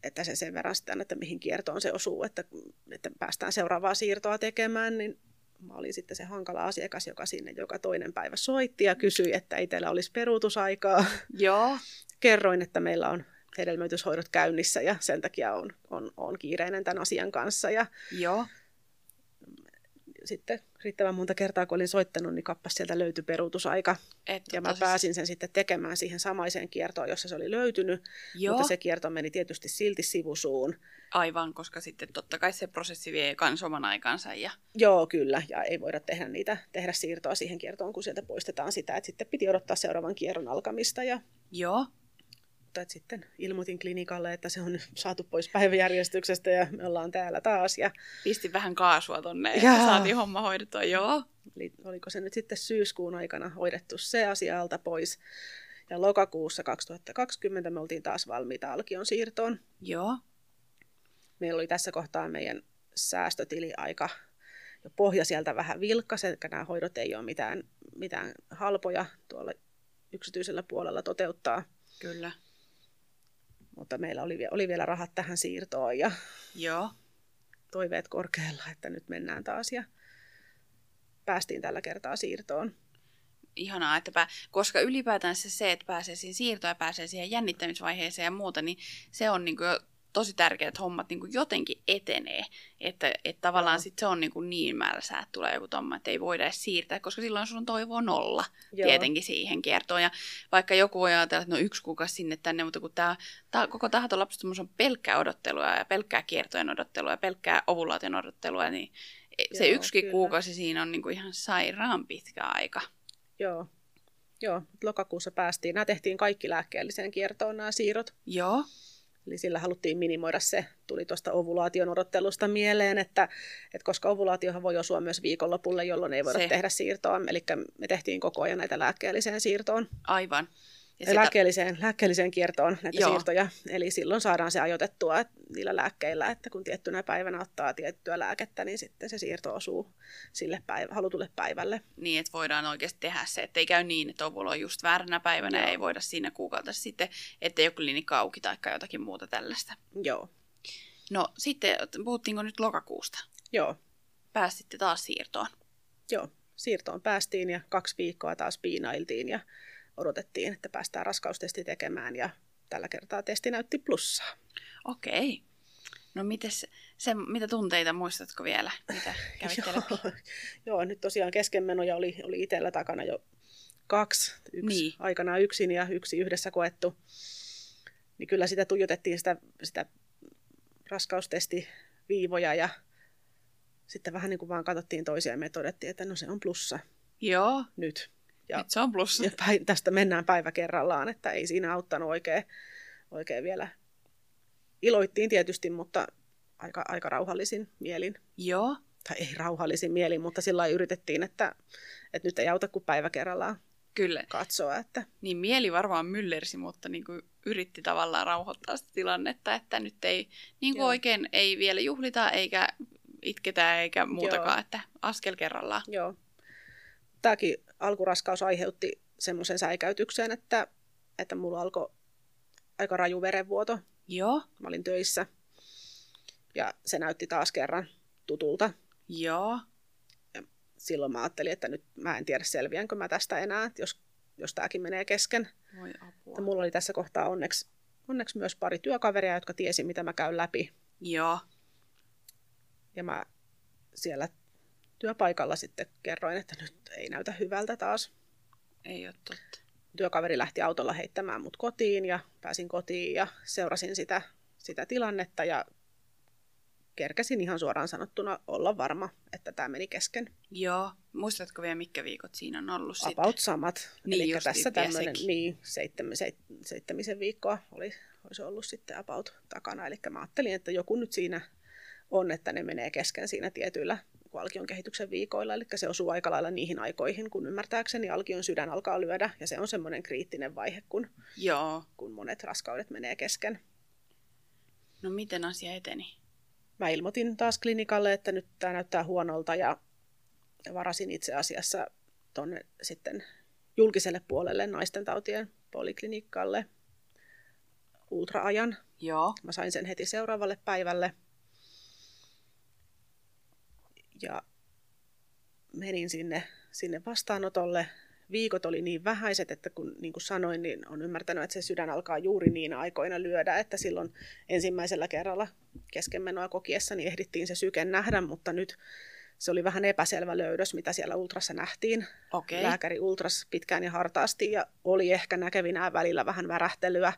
Että se sen verran sitten, että mihin kiertoon se osuu, että, että päästään seuraavaa siirtoa tekemään, niin mä olin sitten se hankala asiakas, joka sinne joka toinen päivä soitti ja kysyi, että ei teillä olisi peruutusaikaa. Joo. Kerroin, että meillä on hedelmöityshoidot käynnissä ja sen takia on, on, on kiireinen tämän asian kanssa. Ja Joo. sitten riittävän monta kertaa, kun olin soittanut, niin kappas sieltä löytyi peruutusaika. Et Ja mä tosi- pääsin sen sitten tekemään siihen samaiseen kiertoon, jossa se oli löytynyt, Joo. mutta se kierto meni tietysti silti sivusuun. Aivan, koska sitten totta kai se prosessi vie kans oman aikansa. Ja... Joo, kyllä, ja ei voida tehdä, niitä, tehdä siirtoa siihen kiertoon, kun sieltä poistetaan sitä, että sitten piti odottaa seuraavan kierron alkamista. Ja, Joo. Mutta että sitten ilmoitin klinikalle, että se on saatu pois päiväjärjestyksestä ja me ollaan täällä taas. Ja Pistin vähän kaasua tonne, että Jaa. saatiin homma hoidettua. Joo. oli, oliko se nyt sitten syyskuun aikana hoidettu se asia alta pois. Ja lokakuussa 2020 me oltiin taas valmiita alkion siirtoon. Joo. Meillä oli tässä kohtaa meidän säästötili aika jo pohja sieltä vähän vilkkas, eli nämä hoidot ei ole mitään, mitään halpoja tuolla yksityisellä puolella toteuttaa, Kyllä. Mutta meillä oli, oli vielä rahat tähän siirtoon ja Joo. toiveet korkealla, että nyt mennään taas ja päästiin tällä kertaa siirtoon. Ihanaa, että pää... koska ylipäätään se, se, että pääsee siihen siirtoon ja pääsee siihen jännittämisvaiheeseen ja muuta, niin se on niin kuin tosi tärkeää, että hommat niin kuin jotenkin etenee. Että, että tavallaan sit se on niin, kuin niin mälsää, että tulee joku tomma, että ei voida edes siirtää, koska silloin sun toivo nolla Joo. tietenkin siihen kiertoon. Ja vaikka joku voi ajatella, että no yksi kuukausi sinne tänne, mutta kun tämä, tämä koko tahaton lapsettomuus on pelkkää odottelua ja pelkkää kiertojen odottelua ja pelkkää ovulaation odottelua, niin se Joo, yksikin kyllä. kuukausi siinä on niin kuin ihan sairaan pitkä aika. Joo. Joo, lokakuussa päästiin. Nämä tehtiin kaikki lääkkeelliseen kiertoon nämä siirrot. Joo, Eli sillä haluttiin minimoida se, tuli tuosta ovulaation odottelusta mieleen, että, että koska ovulaatiohan voi osua myös viikonlopulle, jolloin ei voida Se. tehdä siirtoa. Eli me tehtiin koko ajan näitä lääkkeelliseen siirtoon, aivan. Ja ja sitä, lääkkeelliseen, lääkkeelliseen kiertoon näitä Joo. Siirtoja. Eli silloin saadaan se ajoitettua niillä lääkkeillä, että kun tiettynä päivänä ottaa tiettyä lääkettä, niin sitten se siirto osuu sille päivä, halutulle päivälle. niin, että voidaan oikeasti tehdä se, että ei käy niin, että ovuloi just vääränä päivänä ja Joo. ei voida siinä kuukautta sitten, että joku klinikka auki tai jotakin muuta tällaista. Joo, No sitten, puhuttiinko nyt lokakuusta? joo, Päästitte taas siirtoon. joo. Siirtoon päästiin ja kaksi viikkoa taas piinailtiin ja odotettiin, että päästään raskaustesti tekemään ja tällä kertaa testi näytti plussaa. Okei. No mites, se, mitä tunteita muistatko vielä? Mitä läpi? Joo, joo, nyt tosiaan keskenmenoja oli, oli itsellä takana jo kaksi. Yksi Niin. aikanaan yksin ja yksi yhdessä koettu. Niin kyllä sitä tuijotettiin sitä, sitä raskaustestiviivoja ja sitten vähän niin kuin vaan katsottiin toisiaan ja me todettiin, että no se on plussa Joo, nyt. Ja, nyt se on plussa. ja päin, tästä mennään päivä kerrallaan, että ei siinä auttanut oikein, oikein vielä. Iloittiin tietysti, mutta aika, aika rauhallisin mielin Joo, tai ei rauhallisin mielin, mutta sillä yritettiin, että, että nyt ei auta kuin päivä kerrallaan kyllä. katsoa. Että, Niin mieli varmaan myllersi, mutta niin kuin yritti tavallaan rauhoittaa sitä tilannetta, että nyt ei niin kuin Joo. oikein ei vielä juhlita eikä itketä eikä muutakaan, Joo. että askel kerrallaan. joo. Tämäkin alkuraskaus aiheutti semmoisen säikäytyksen, että, että mulla alkoi aika raju verenvuoto. Joo, Mä olin töissä ja se näytti taas kerran tutulta. joo, Silloin mä ajattelin, että nyt mä en tiedä selviänkö mä tästä enää, jos, jos tämäkin menee kesken. voi apua. Mutta mulla oli tässä kohtaa onneksi, onneksi myös pari työkaveria, jotka tiesi, mitä mä käyn läpi. Joo, Ja mä siellä työpaikalla sitten kerroin, että nyt ei näytä hyvältä taas. Ei ole totta. Työkaveri lähti autolla heittämään mut kotiin ja pääsin kotiin ja seurasin sitä, sitä tilannetta ja kerkäsin ihan suoraan sanottuna olla varma, että tämä meni kesken. Joo. Muistatko vielä, mitkä viikot siinä on ollut About sitten? samat. Niin Eli tässä tämmöinen, niin, seitsemän, seit, seitsemisen viikkoa oli, olisi ollut sitten about takana. Eli mä ajattelin, että joku nyt siinä on, että ne menee kesken siinä tietyillä niin alkion kehityksen viikoilla. Eli se osuu aika lailla niihin aikoihin, kun ymmärtääkseni alkion sydän alkaa lyödä. Ja se on semmoinen kriittinen vaihe, kun, Joo. kun monet raskaudet menee kesken. No miten asia eteni? Mä ilmoitin taas klinikalle, että nyt tämä näyttää huonolta ja varasin itse asiassa tuonne sitten julkiselle puolelle naisten tautien poliklinikalle ultraajan. Joo. Mä sain sen heti seuraavalle päivälle. Ja menin sinne, sinne vastaanotolle. Viikot oli niin vähäiset, että kun niin kuin sanoin, niin on ymmärtänyt, että se sydän alkaa juuri niin aikoina lyödä, että silloin ensimmäisellä kerralla keskenmenoa kokiessa niin ehdittiin se syke nähdä, mutta nyt se oli vähän epäselvä löydös, mitä siellä ultrassa nähtiin. Okei. Lääkäri ultras pitkään ja hartaasti ja oli ehkä näkevinään välillä vähän värähtelyä.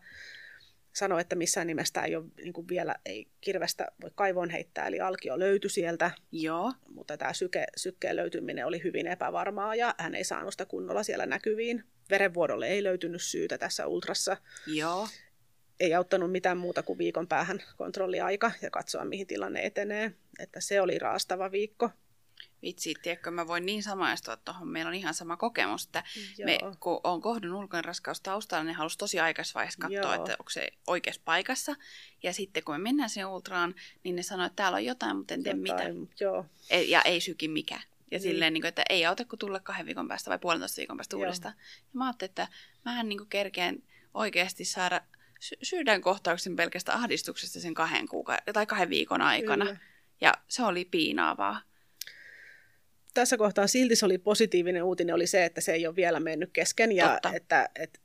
Sanoi, että missään nimestä ei ole niin kuin vielä ei kirvestä voi kaivoon heittää, eli alkio löytyi sieltä, Joo. mutta tämä syke, sykkeen löytyminen oli hyvin epävarmaa ja hän ei saanut sitä kunnolla siellä näkyviin. Verenvuodolle ei löytynyt syytä tässä ultrassa. Joo. Ei auttanut mitään muuta kuin viikon päähän kontrolliaika ja katsoa, mihin tilanne etenee. Että se oli raastava viikko. Vitsi, tiedätkö, mä voin niin samaistua tuohon. Meillä on ihan sama kokemus, että Joo. me, kun on kohdun ulkoinen raskaus taustalla, niin halusi tosi aikaisessa vaiheessa katsoa, Joo. että onko se oikeassa paikassa. Ja sitten kun me mennään sinne ultraan, niin ne sanoo, että täällä on jotain, mutta en tiedä mitä. Joo, E- Ja ei syki mikä. Ja Niin. silleen, niin kuin, että ei auta, kun tulla kahden viikon päästä vai puolentoista viikon päästä Joo. uudestaan. Ja mä ajattelin, että mähän niin kerkeen oikeasti saada sy- sydänkohtauksen pelkästä ahdistuksesta sen kahden, kuuka- tai kahden viikon aikana. Kyllä. Ja se oli piinaavaa. Tässä kohtaa silti se oli positiivinen uutinen, oli se, että se ei ole vielä mennyt kesken. Ja Totta. että, että,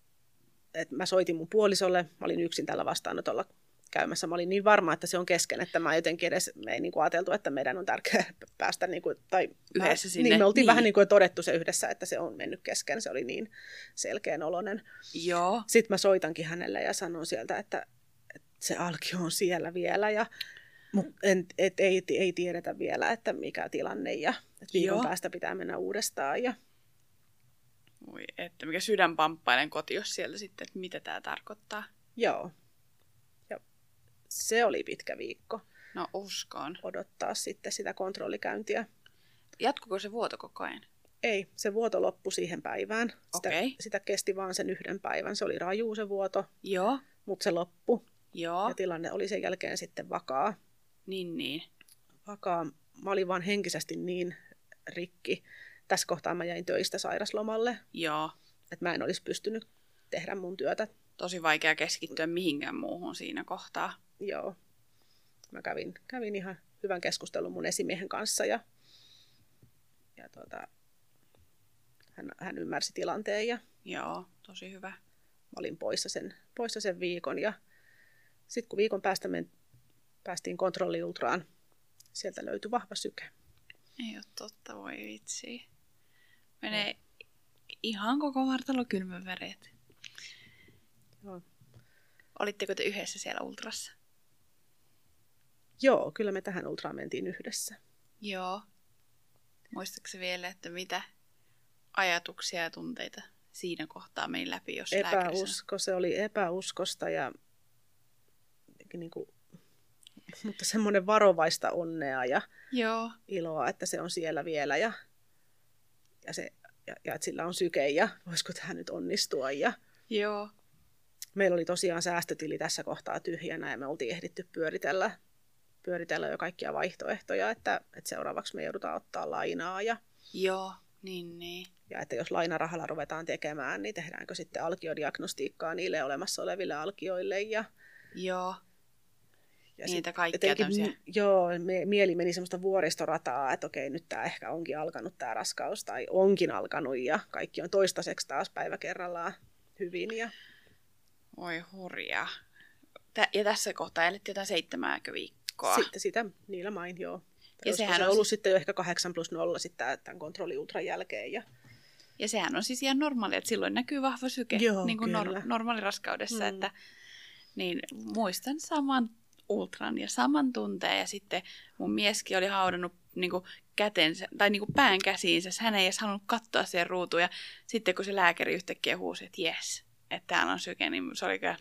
että mä soitin mun puolisolle, mä olin yksin tällä vastaanotolla käymässä. Mä olin niin varma, että se on kesken, että mä jotenkin edes, me ei niin kuin ajateltu, että meidän on tärkeää päästä niin kuin, tai Yhdessä mä, sinne. Niin, me oltiin Niin. vähän niin kuin todettu se yhdessä, että se on mennyt kesken. Se oli niin selkeän oloinen. Joo. Sitten mä soitankin hänelle ja sanon sieltä, että, että se alkio on siellä vielä ja mut en, et, ei, ei tiedetä vielä, että mikä tilanne ja että viikon Joo. päästä pitää mennä uudestaan. Ja Voi, että mikä sydän pamppailen koti, jos sieltä sitten, että mitä tämä tarkoittaa. joo, ja se oli pitkä viikko No uskon. odottaa sitten sitä kontrollikäyntiä. Jatkuko se vuoto koko ajan? Ei, se vuoto loppui siihen päivään. Sitä, Okei. sitä kesti vaan sen yhden päivän. Se oli raju se vuoto, Joo. mutta se loppui. Joo. Ja tilanne oli sen jälkeen sitten vakaa. Niin, niin. vakaa. Mä olin vaan henkisesti niin rikki. Tässä kohtaa mä jäin töistä sairaslomalle, Joo. että mä en olisi pystynyt tehdä mun työtä. Tosi vaikea keskittyä mihinkään muuhun siinä kohtaa. Joo. Mä kävin, kävin ihan hyvän keskustelun mun esimiehen kanssa ja, ja tota, hän, hän ymmärsi tilanteen ja Joo, tosi hyvä. mä olin poissa sen, poissa sen viikon. Ja sitten kun viikon päästä me päästiin kontrolliultraan, sieltä löytyi vahva syke. Ei ole totta, voi vitsi. Menee ihan koko vartalo kylmän väreet. Joo. Olitteko te yhdessä siellä ultrassa? Joo, kyllä me tähän ultraan mentiin yhdessä. Joo. Muistatko vielä, että mitä ajatuksia ja tunteita siinä kohtaa meni läpi, jos epäusko, se oli epäuskosta ja niin kuin, mutta semmoinen varovaista onnea ja Joo, iloa, että se on siellä vielä ja, ja, se, ja, ja että sillä on syke ja voisiko tämä nyt onnistua. Ja joo, meillä oli tosiaan säästötili tässä kohtaa tyhjänä ja me oltiin ehditty pyöritellä, pyöritellä jo kaikkia vaihtoehtoja, että, että seuraavaksi me joudutaan ottaa lainaa ja, joo, niin niin. ja että jos lainarahalla ruvetaan tekemään, niin tehdäänkö sitten alkiodiagnostiikkaa niille olemassa oleville alkioille ja Joo, Ja Niitä kaikkia jotenkin Joo, me, mieli meni semmoista vuoristorataa, että okei, nyt tämä ehkä onkin alkanut tämä raskaus tai onkin alkanut ja kaikki on toistaiseksi taas päivä kerrallaan hyvin. Ja, voi hurjaa. Tä- ja tässä kohtaa elettiin jotain seitsemääkö viikkoa. sitten sitä niillä main, joo. Ja Ja sehän se on ollut sitten jo ehkä 8 plus 0 sitten tämän kontrolliultran jälkeen. Ja, Ja sehän on siis ihan normaali, että silloin näkyy vahva syke Joo, niin kuin nor- normaaliraskaudessa. Mm. Että, niin muistan saman ultran ja saman tunteen. Ja sitten mun mieskin oli haudannut niin kuin kätensä, tai niin kuin pään käsiinsä. Hän ei edes halunnut katsoa siihen ruutuun. Ja sitten kun se lääkäri yhtäkkiä huusi, että jes, että täällä on syke, niin se oli kyllä,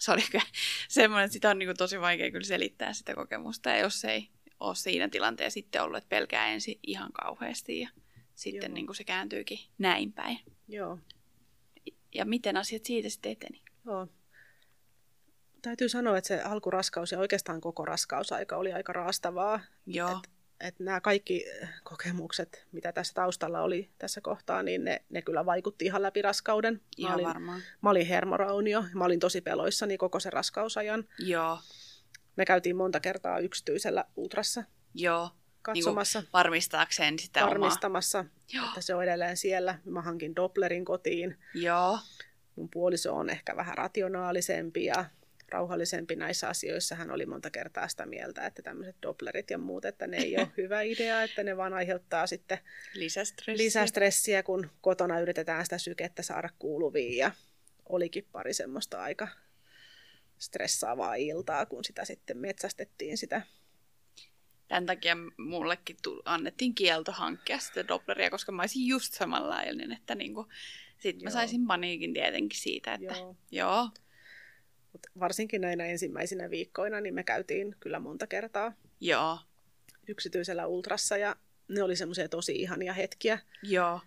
se oli kyllä semmoinen, että sitä on niin kuin tosi vaikea kyllä selittää sitä kokemusta. Ja jos ei ole siinä tilanteessa sitten ollut, että pelkää ensin ihan kauheasti ja sitten Joo. niin kuin se kääntyykin näin päin. Joo. Ja miten asiat siitä sitten eteni? Joo. Täytyy sanoa, että se alkuraskaus ja oikeastaan koko raskausaika oli aika raastavaa. Joo, Että nämä kaikki eh, kokemukset, mitä tässä taustalla oli tässä kohtaa, niin ne, ne kyllä vaikutti ihan läpi raskauden. Mä ihan olin, varmaan. mä olin hermoraunio, mä olin tosi peloissani koko sen raskausajan. Joo, Me käytiin monta kertaa yksityisellä ultrassa joo. katsomassa, Niin varmistaakseen sitä varmistamassa, Joo. että se on edelleen siellä. Mä hankin Dopplerin kotiin. Joo, Mun puoliso on ehkä vähän rationaalisempi ja rauhallisempi näissä asioissa. Hän oli monta kertaa sitä mieltä, että tämmöiset Dopplerit ja muut, että ne ei ole hyvä idea, että ne vaan aiheuttaa sitten lisästressiä. lisästressiä, kun kotona yritetään sitä sykettä saada kuuluviin. Ja olikin pari semmoista aika stressaavaa iltaa, kun sitä sitten metsästettiin sitä. Tämän takia mullekin tu- annettiin kielto hankkia sitä Doppleria, koska mä olisin just samanlainen, että niinku, sit mä Joo. saisin paniikin tietenkin siitä, että joo, Joo. Mut varsinkin näinä ensimmäisinä viikkoina, niin me käytiin kyllä monta kertaa joo, yksityisellä ultrassa ja ne oli semmoisia tosi ihania hetkiä, joo,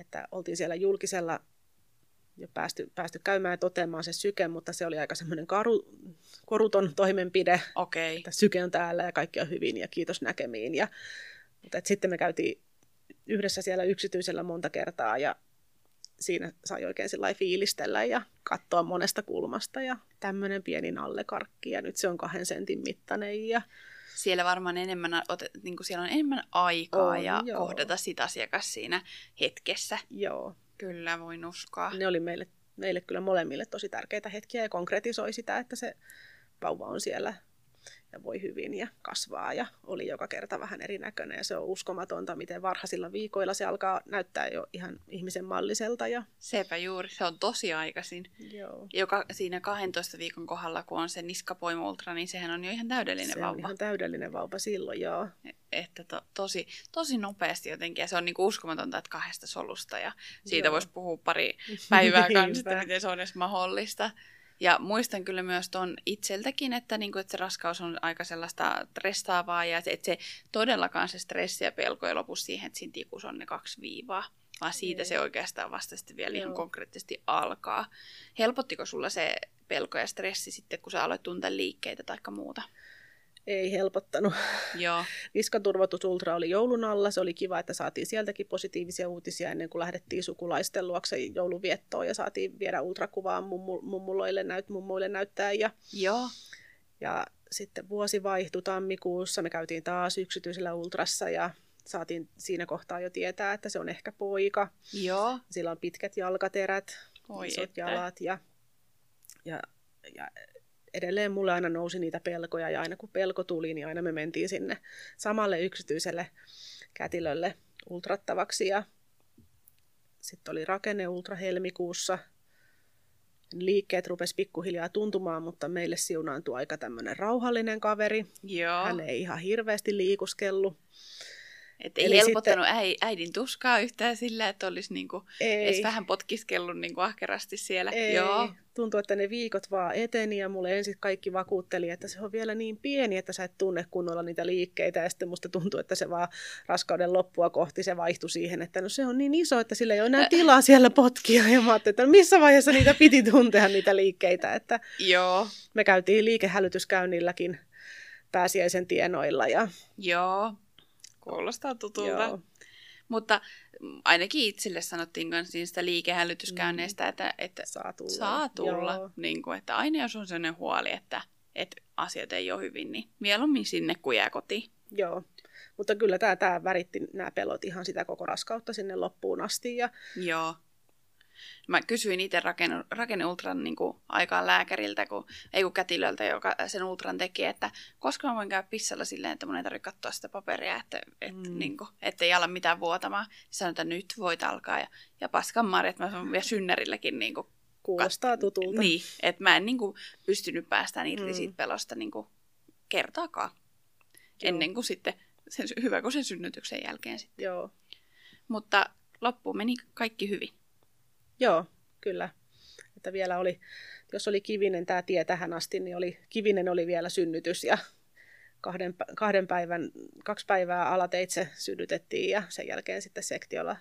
että oltiin siellä julkisella jo päästy, päästy käymään ja toteamaan se syke, mutta se oli aika semmoinen karu, koruton toimenpide, okei, okay. että syke on täällä ja kaikki on hyvin ja kiitos näkemiin. Ja, mutta et sitten me käytiin yhdessä siellä yksityisellä monta kertaa ja siinä sai oikein sillä fiilistellä ja katsoa monesta kulmasta ja tämmöinen pieni nallekarkki ja nyt se on kahden sentin mittainen ja Siellä varmaan enemmän, niin kuin siellä on enemmän aikaa On, ja joo. kohdata sitä asiakas siinä hetkessä. joo, Kyllä, voin uskoa. ne oli meille, meille kyllä molemmille tosi tärkeitä hetkiä ja konkretisoi sitä, että se vauva on siellä ja voi hyvin ja kasvaa ja oli joka kerta vähän erinäköinen ja se on uskomatonta, miten varhaisilla viikoilla se alkaa näyttää jo ihan ihmisen malliselta. Ja, Sepä juuri, se on tosi aikaisin. joo, Joka siinä 12 viikon kohdalla, kun on se niskapoimultra, niin sehän on jo ihan täydellinen se vauva. on ihan täydellinen vauva silloin, joo. Että to, tosi, tosi nopeasti jotenkin, ja se on niinku uskomatonta, että kahdesta solusta, ja siitä Joo. voisi puhua pari päivää kanssa, että miten se on edes mahdollista. Ja muistan kyllä myös tuon itseltäkin, että, niinku, että se raskaus on aika sellaista stressaavaa, ja että se todellakaan se stressi ja pelko ei lopu siihen, että siinä tikussa on ne kaksi viivaa, vaan siitä Ei. se oikeastaan vasta sitten vielä ihan Joo. konkreettisesti alkaa. Helpottiko sulla se pelko ja stressi sitten, kun sä aloit tuntea liikkeitä tai muuta? Ei helpottanut. Joo, Niskaturvotus Ultra oli joulun alla. Se oli kiva, että saatiin sieltäkin positiivisia uutisia ennen kuin lähdettiin sukulaisten luokse jouluviettoon ja saatiin viedä ultrakuvaa mummu, mummuloille, näyt, mummuille näyttää. Ja, joo, ja sitten vuosi vaihtui tammikuussa. Me käytiin taas yksityisellä ultrassa ja saatiin siinä kohtaa jo tietää, että se on ehkä poika. joo. Sillä on pitkät jalkaterät, Oi isot että. jalat ja, ja, ja edelleen mulle aina nousi niitä pelkoja ja aina kun pelko tuli, niin aina me mentiin sinne samalle yksityiselle kätilölle ultrattavaksi ja sitten oli rakenne ultra helmikuussa. Liikkeet rupesi pikkuhiljaa tuntumaan, mutta meille siunaantui aika tämmöinen rauhallinen kaveri. Joo. Hän ei ihan hirveästi liikuskellut. Et ei Eli helpottanut äi, äidin tuskaa yhtään sillä, että olisi niinku Ei, edes vähän potkiskellut niinku ahkerasti siellä. Ei, Joo. tuntuu, että ne viikot vaan eteni ja mulle ensin kaikki vakuutteli, että se on vielä niin pieni, että sä et tunne kunnolla niitä liikkeitä ja sitten musta tuntuu, että se vaan raskauden loppua kohti se vaihtui siihen, että no se on niin iso, että sillä ei ole enää tilaa siellä potkia ja mä ajattelin, että no missä vaiheessa niitä piti tuntea niitä liikkeitä, että Joo. me käytiin liikehälytyskäynnilläkin pääsiäisen tienoilla ja Joo. Kuulostaa tutulta. joo, Mutta mm, ainakin itselle sanottiin myös niistä liikehälytyskäynneistä, että, että saa tulla. saa tulla. Joo. Niin kuin, että aina jos on sellainen huoli, että, että asiat ei ole hyvin, niin mieluummin sinne kuin jää kotiin. Joo, mutta kyllä tämä, tämä väritti nämä pelot ihan sitä koko raskautta sinne loppuun asti ja Joo. Mä kysyin itse rakenne, rakenneultran niin kuin, aikaan lääkäriltä, kun, ei kun kätilöltä, joka sen ultran teki, että koska mä voin käydä pissalla silleen, että mun ei tarvitse katsoa sitä paperia, että et, mm. niin kuin, ettei ala mitään vuotamaan. Sanoin, että nyt voit alkaa. Ja, ja paskan marjat, mä sanon vielä synnerilläkin niin kuin, Kuulostaa tutulta. Niin, että mä en niin kuin, pystynyt päästään irti mm. siitä pelosta niin kuin, kertaakaan. Joo. Ennen kuin sitten, sen, hyvä kuin sen synnytyksen jälkeen sitten. Joo. Mutta loppuun meni kaikki hyvin. Joo, kyllä. Että vielä oli, jos oli Kivinen tämä tie tähän asti, niin oli, Kivinen oli vielä synnytys ja kahden, kahden päivän, kaksi päivää alateitse synnytettiin ja sen jälkeen sitten sektiolla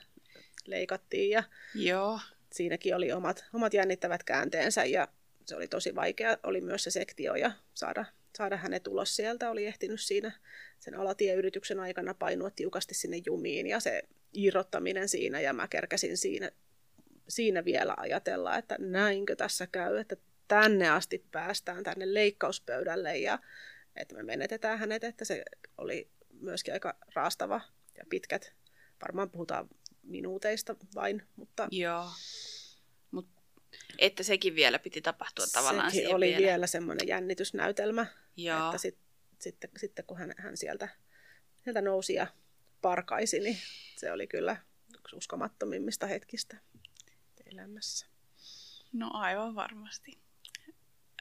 leikattiin. Ja Joo. Siinäkin oli omat, omat jännittävät käänteensä ja se oli tosi vaikea, oli myös se sektio ja saada, saada hänet ulos sieltä. Oli ehtinyt siinä sen alatieyrityksen aikana painua tiukasti sinne jumiin ja se irrottaminen siinä ja mä kerkäsin siinä siinä vielä ajatella, että näinkö tässä käy, että tänne asti päästään tänne leikkauspöydälle ja että me menetetään hänet, että se oli myöskin aika raastava ja pitkät, varmaan puhutaan minuuteista vain, mutta... Joo, Mut, että sekin vielä piti tapahtua tavallaan Sekin oli vielä, vielä semmoinen jännitysnäytelmä, Joo. että sit, sitten, sitten kun hän, hän sieltä, sieltä nousi ja parkaisi, niin se oli kyllä yksi uskomattomimmista hetkistä elämässä? No aivan varmasti.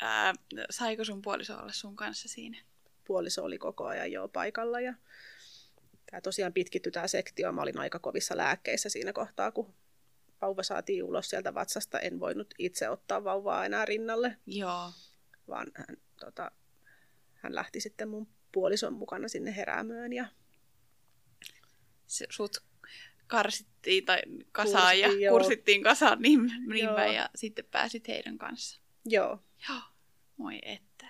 Ää, saiko sun puoliso olla sun kanssa siinä? Puoliso oli koko ajan jo paikalla ja tämä tosiaan pitkittyi tämä sektio. Mä olin aika kovissa lääkkeissä siinä kohtaa, kun vauva saatiin ulos sieltä vatsasta. En voinut itse ottaa vauvaa enää rinnalle. Joo. Vaan hän, tota, hän lähti sitten mun puolison mukana sinne heräämöön. Ja... Sut karsittiin tai kasaan ja joo. kursittiin kasaan niin, niin päin, ja sitten pääsit heidän kanssa. Joo. Joo, moi että.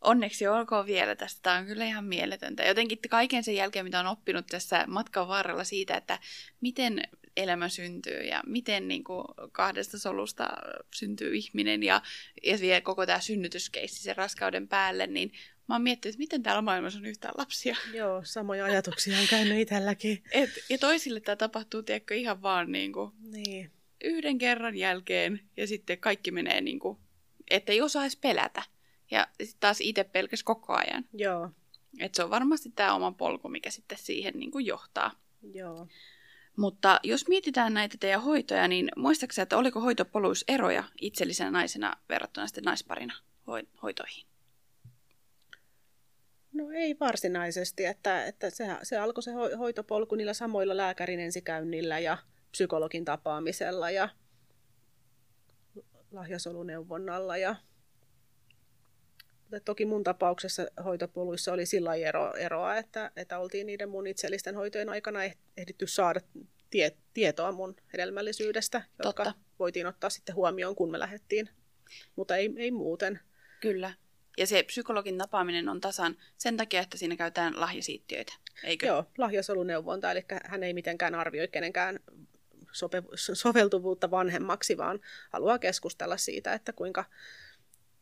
Onneksi olkoon vielä tästä. Tämä on kyllä ihan mieletöntä. Jotenkin kaiken sen jälkeen, mitä on oppinut tässä matkan varrella siitä, että miten elämä syntyy ja miten niin kuin, kahdesta solusta syntyy ihminen ja, ja vielä koko tämä synnytyskeissi sen raskauden päälle, niin mä oon miettinyt, että miten täällä maailmassa on yhtään lapsia. Joo, samoja ajatuksia on käynyt itselläkin. Et, ja toisille tämä tapahtuu, tiedätkö, ihan vaan niin kuin niin. yhden kerran jälkeen ja sitten kaikki menee niin kuin, ettei osaisi pelätä. Ja sitten taas itse pelkäs koko ajan. Joo. Et se on varmasti tämä oma polku, mikä sitten siihen niin kuin johtaa. Joo. Mutta jos mietitään näitä teidän hoitoja, niin muistaakseni, että oliko hoitopoluissa eroja itsellisenä naisena verrattuna sitten naisparina hoitoihin? No ei varsinaisesti, että, että se, se alkoi se hoitopolku niillä samoilla lääkärin ensikäynnillä ja psykologin tapaamisella ja lahjasoluneuvonnalla. Ja... Mutta toki mun tapauksessa hoitopoluissa oli sillä ero, eroa, että, että oltiin niiden mun itsellisten hoitojen aikana ehditty saada tie, tietoa mun hedelmällisyydestä, jotka Totta. voitiin ottaa sitten huomioon, kun me lähdettiin. Mutta ei, ei muuten. Kyllä. Ja se psykologin tapaaminen on tasan sen takia, että siinä käytetään lahjasiittiöitä, eikö? Joo, lahjasoluneuvonta, eli hän ei mitenkään arvioi kenenkään sope- soveltuvuutta vanhemmaksi, vaan haluaa keskustella siitä, että kuinka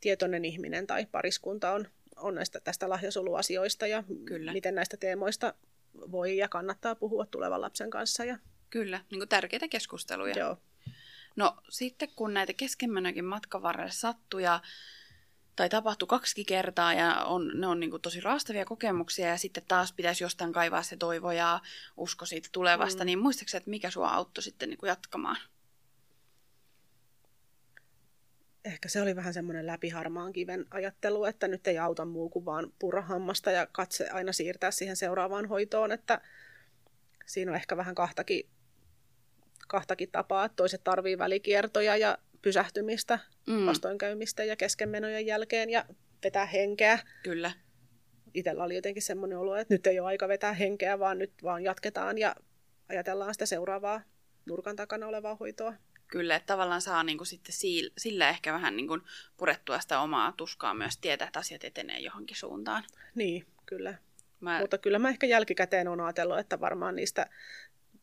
tietoinen ihminen tai pariskunta on, on näistä, tästä lahjasoluasioista ja Kyllä. miten näistä teemoista voi ja kannattaa puhua tulevan lapsen kanssa. Ja... Kyllä, niin kuin tärkeitä keskusteluja. Joo. No sitten kun näitä keskemmänäkin matkan varrella sattuu ja tai tapahtui kaksi kertaa ja on, ne on niin kuin tosi raastavia kokemuksia ja sitten taas pitäisi jostain kaivaa se toivo ja usko siitä tulevasta, mm. niin muistaakseni, että mikä sua auttoi sitten niin kuin jatkamaan? Ehkä se oli vähän semmoinen läpiharmaan kiven ajattelu, että nyt ei auta muu kuin vaan purahammasta ja katse aina siirtää siihen seuraavaan hoitoon, että siinä on ehkä vähän kahtakin, kahtakin tapaa, että toiset tarvii välikiertoja ja pysähtymistä, mm. vastoinkäymistä ja keskenmenojen jälkeen ja vetää henkeä. Kyllä. Itellä oli jotenkin semmoinen olo, että nyt ei ole aika vetää henkeä, vaan nyt vaan jatketaan ja ajatellaan sitä seuraavaa nurkan takana olevaa hoitoa. Kyllä, että tavallaan saa niin kuin sitten sillä ehkä vähän niin kuin purettua sitä omaa tuskaa myös tietää, että asiat etenee johonkin suuntaan. Niin, kyllä. Mä... Mutta kyllä mä ehkä jälkikäteen on ajatellut, että varmaan niistä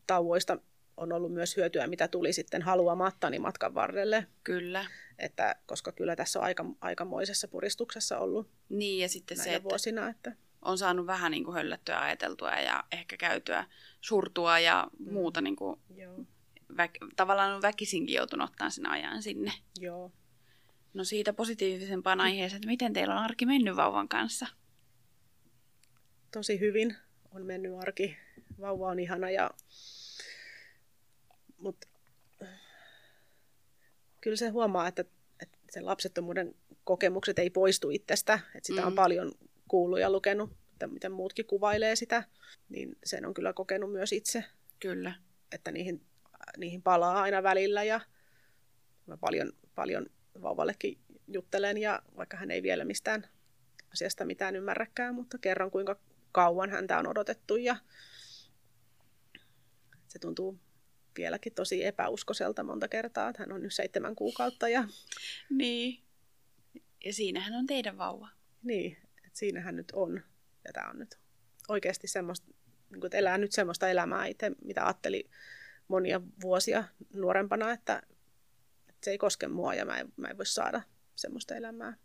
tauoista on ollut myös hyötyä, mitä tuli sitten haluamattani matkan varrelle. Kyllä. Että, koska kyllä tässä on aika, aikamoisessa puristuksessa ollut niin, ja sitten se, että vuosina. Että... On saanut vähän niin kuin höllättyä ajateltua ja ehkä käytyä surtua ja mm. muuta niin kuin Joo. väk- tavallaan on väkisinkin joutunut ottaa sen ajan sinne. Joo. No siitä positiivisempaan aiheeseen, että miten teillä on arki mennyt vauvan kanssa? Tosi hyvin on mennyt arki. Vauva on ihana ja... Mut... Kyllä se huomaa, että, että sen lapsettomuuden kokemukset ei poistu itsestä. Että sitä mm. on paljon kuullut ja lukenut, että miten muutkin kuvailee sitä. Niin sen on kyllä kokenut myös itse. Kyllä. Että niihin, niihin palaa aina välillä ja mä paljon, paljon vauvallekin juttelen ja vaikka hän ei vielä mistään asiasta mitään ymmärräkään, mutta kerron kuinka kauan häntä on odotettu ja se tuntuu vieläkin tosi epäuskoiselta monta kertaa, että hän on nyt seitsemän kuukautta. Ja... Niin. Ja siinähän on teidän vauva. Niin, että siinähän nyt on. Ja tämä on nyt oikeasti semmoista, niin kuin, että elää nyt semmoista elämää itse, mitä ajatteli monia vuosia nuorempana, että, että se ei koske mua ja mä en, mä en voi saada semmoista elämää,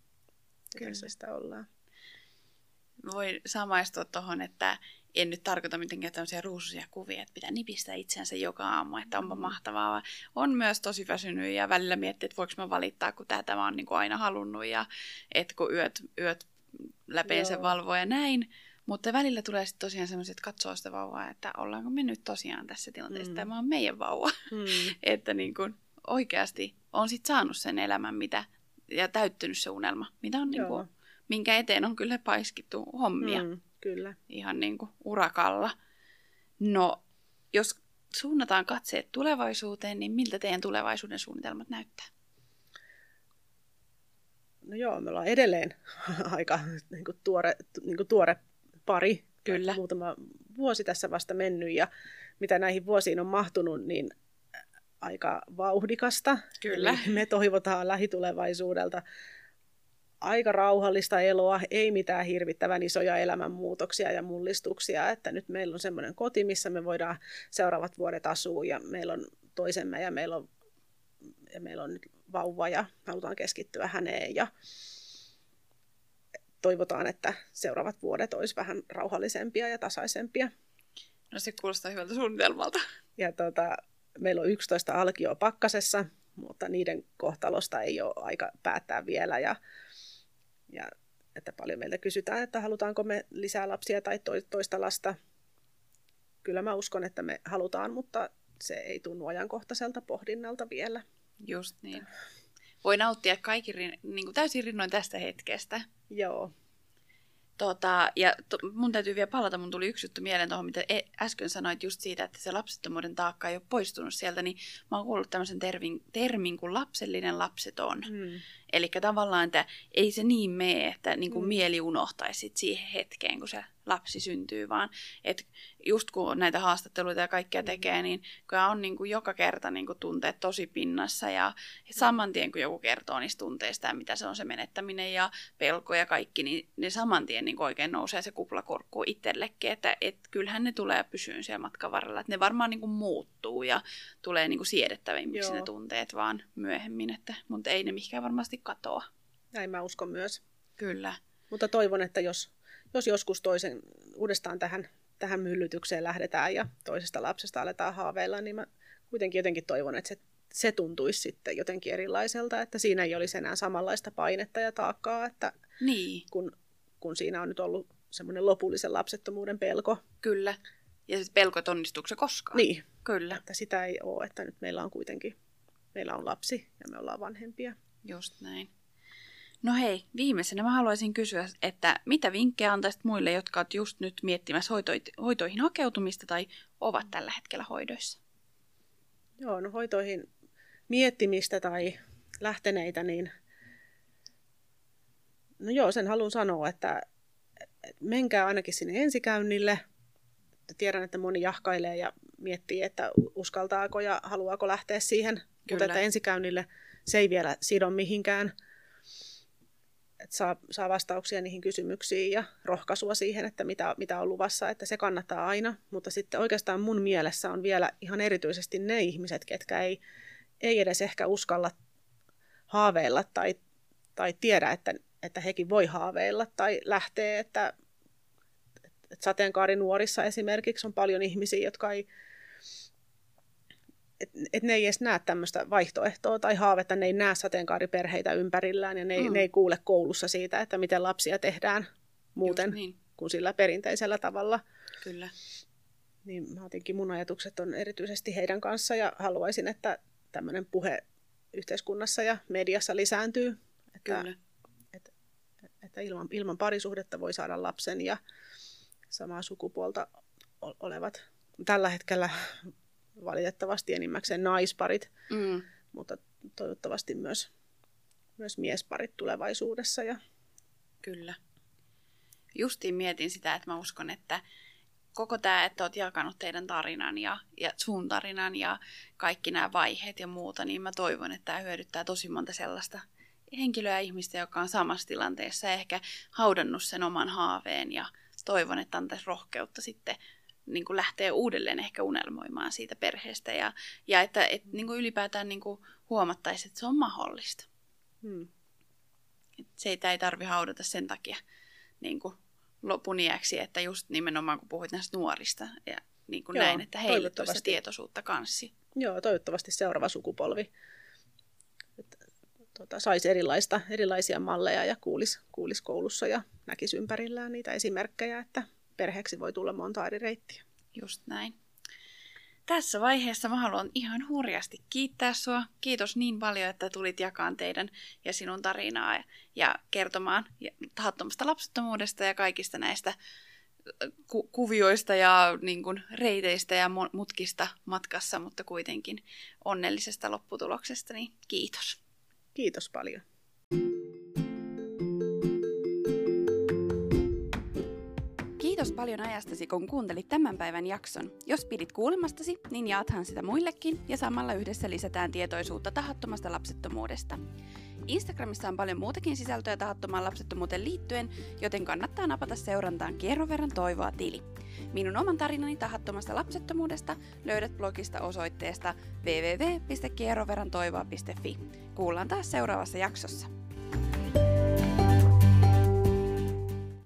Kyllä. sitä ollaan. Voi samaistua tuohon, että en nyt tarkoita mitenkään tämmöisiä ruusuisia kuvia, että pitää nipistää itseänsä joka aamu, että onpa mm. mahtavaa. Vaan on myös tosi väsynyt ja välillä miettii, että voiko mä valittaa, kun tämä, tämä on niin kuin aina halunnut ja että kun yöt, yöt läpeensä valvoo ja näin. Mutta välillä tulee sitten tosiaan semmoiset, että katsoo sitä vauvaa, että ollaanko me nyt tosiaan tässä tilanteessa, mm. tämä on meidän vauva. Mm. että niin kuin oikeasti on sitten saanut sen elämän, mitä, ja täyttynyt se unelma, mitä on niin kuin, minkä eteen on kyllä paiskittu hommia. Mm, kyllä. Ihan niin kuin urakalla. No, jos suunnataan katseet tulevaisuuteen, niin miltä teidän tulevaisuuden suunnitelmat näyttää? No joo, me ollaan edelleen aika niin kuin tuore, niin kuin tuore pari. Kyllä. Muutama vuosi tässä vasta mennyt ja mitä näihin vuosiin on mahtunut, niin aika vauhdikasta. Kyllä. Eli me toivotaan lähitulevaisuudelta aika rauhallista eloa, ei mitään hirvittävän isoja elämänmuutoksia ja mullistuksia, että nyt meillä on semmoinen koti, missä me voidaan seuraavat vuodet asua ja meillä on toisemme ja meillä on, ja meillä on nyt vauva ja halutaan keskittyä häneen ja toivotaan, että seuraavat vuodet olisi vähän rauhallisempia ja tasaisempia. No se kuulostaa hyvältä suunnitelmalta. Ja tota, meillä on 11 alkioa pakkasessa, mutta niiden kohtalosta ei ole aika päättää vielä. Ja, ja että paljon meiltä kysytään, että halutaanko me lisää lapsia tai toista lasta. Kyllä mä uskon, että me halutaan, mutta se ei tunnu ajankohtaiselta pohdinnalta vielä. Just niin. Voi nauttia kaikki niin kuin täysin rinnoin tästä hetkestä. Joo. Tota, ja to, mun täytyy vielä palata, mun tuli yksi juttu mieleen tuohon, mitä e, äsken sanoit just siitä, että se lapsettomuuden taakka ei ole poistunut sieltä, niin mä oon kuullut tämmöisen termin, termin kuin lapsellinen lapseton. Hmm. Eli tavallaan, että ei se niin mene, että niin kuin hmm. mieli unohtaisi siihen hetkeen, kun se lapsi syntyy, vaan että just kun näitä haastatteluita ja kaikkea mm. tekee, niin kyllä on niin kuin joka kerta niin kuin tunteet tosi pinnassa ja saman tien kun joku kertoo niistä tunteista ja mitä se on se menettäminen ja pelko ja kaikki, niin ne saman tien niin oikein nousee se kuplakorkku itsellekin, että et kyllähän ne tulee pysyyn siellä matkan varrella, että ne varmaan niin kuin muuttuu ja tulee niin kuin siedettävimmiksi Joo. ne tunteet vaan myöhemmin, että, mutta ei ne mihinkään varmasti katoa. Näin mä uskon myös. Kyllä. Mutta toivon, että jos jos joskus toisen uudestaan tähän, tähän myllytykseen lähdetään ja toisesta lapsesta aletaan haaveilla, niin mä kuitenkin jotenkin toivon, että se, se tuntuisi sitten jotenkin erilaiselta, että siinä ei olisi enää samanlaista painetta ja taakkaa, että niin. kun, kun siinä on nyt ollut semmoinen lopullisen lapsettomuuden pelko. Kyllä. Ja sitten pelko, että onnistuuko se koskaan. Niin. Kyllä. Että sitä ei ole, että nyt meillä on kuitenkin, meillä on lapsi ja me ollaan vanhempia. Just näin. No hei, viimeisenä mä haluaisin kysyä, että mitä vinkkejä antaisit muille, jotka ovat just nyt miettimässä hoitoihin hakeutumista tai ovat tällä hetkellä hoidoissa? Joo, no hoitoihin miettimistä tai lähteneitä, niin no joo, sen haluan sanoa, että menkää ainakin sinne ensikäynnille. Tiedän, että moni jahkailee ja miettii, että uskaltaako ja haluaako lähteä siihen, Kyllä. mutta että ensikäynnille se ei vielä sido mihinkään – että saa, saa vastauksia niihin kysymyksiin ja rohkaisua siihen, että mitä, mitä on luvassa, että se kannattaa aina. Mutta sitten oikeastaan mun mielessä on vielä ihan erityisesti ne ihmiset, ketkä ei, ei edes ehkä uskalla haaveilla tai, tai tiedä, että, että hekin voi haaveilla tai lähtee, että, että sateenkaarinuorissa esimerkiksi on paljon ihmisiä, jotka ei, että et ne ei edes näe tämmöistä vaihtoehtoa tai haavetta, ne ei näe sateenkaariperheitä ympärillään ja ne, mm. ne ei kuule koulussa siitä, että miten lapsia tehdään muuten niin. kuin sillä perinteisellä tavalla. Kyllä. Niin mä jotenkin mun ajatukset on erityisesti heidän kanssa ja haluaisin, että tämmöinen puhe yhteiskunnassa ja mediassa lisääntyy. Että, Kyllä. Että, että ilman, ilman parisuhdetta voi saada lapsen ja samaa sukupuolta olevat tällä hetkellä valitettavasti enimmäkseen naisparit, mm. mutta toivottavasti myös, myös miesparit tulevaisuudessa. Ja... Kyllä. Justiin mietin sitä, että mä uskon, että koko tämä, että oot jakanut teidän tarinan ja, ja sun tarinan ja kaikki nämä vaiheet ja muuta, niin mä toivon, että tämä hyödyttää tosi monta sellaista henkilöä ja ihmistä, joka on samassa tilanteessa ja ehkä haudannut sen oman haaveen ja toivon, että antaisi rohkeutta sitten niin kuin lähtee uudelleen ehkä unelmoimaan siitä perheestä ja, ja että et, niin kuin ylipäätään niin kuin huomattaisiin, että se on mahdollista. Hmm. Et se ei, ei tarvi haudata sen takia niin kuin lopun iäksi, että just nimenomaan kun puhuit näistä nuorista ja niin kuin Joo, näin, että heille tulisi tietoisuutta kanssi. Joo, toivottavasti seuraava sukupolvi että, tota, saisi erilaista, erilaisia malleja ja kuulisi, kuulisi koulussa ja näkisi ympärillään niitä esimerkkejä, että perheeksi voi tulla monta eri reittiä. Just näin. Tässä vaiheessa mä haluan ihan hurjasti kiittää sua. Kiitos niin paljon, että tulit jakaan teidän ja sinun tarinaa ja kertomaan tahattomasta lapsettomuudesta ja kaikista näistä äh, ku- kuvioista ja niin kuin, reiteistä ja mutkista matkassa, mutta kuitenkin onnellisesta lopputuloksesta, niin kiitos. Kiitos paljon. Kiitos paljon ajastasi, kun kuuntelit tämän päivän jakson. Jos pidit kuulemastasi, niin jaathan sitä muillekin ja samalla yhdessä lisätään tietoisuutta tahattomasta lapsettomuudesta. Instagramissa on paljon muutakin sisältöä tahattomaan lapsettomuuteen liittyen, joten kannattaa napata seurantaan kierron verran toivoa tili. Minun oman tarinani tahattomasta lapsettomuudesta löydät blogista osoitteesta www.kierroverrantoivoa.fi. Kuullaan taas seuraavassa jaksossa.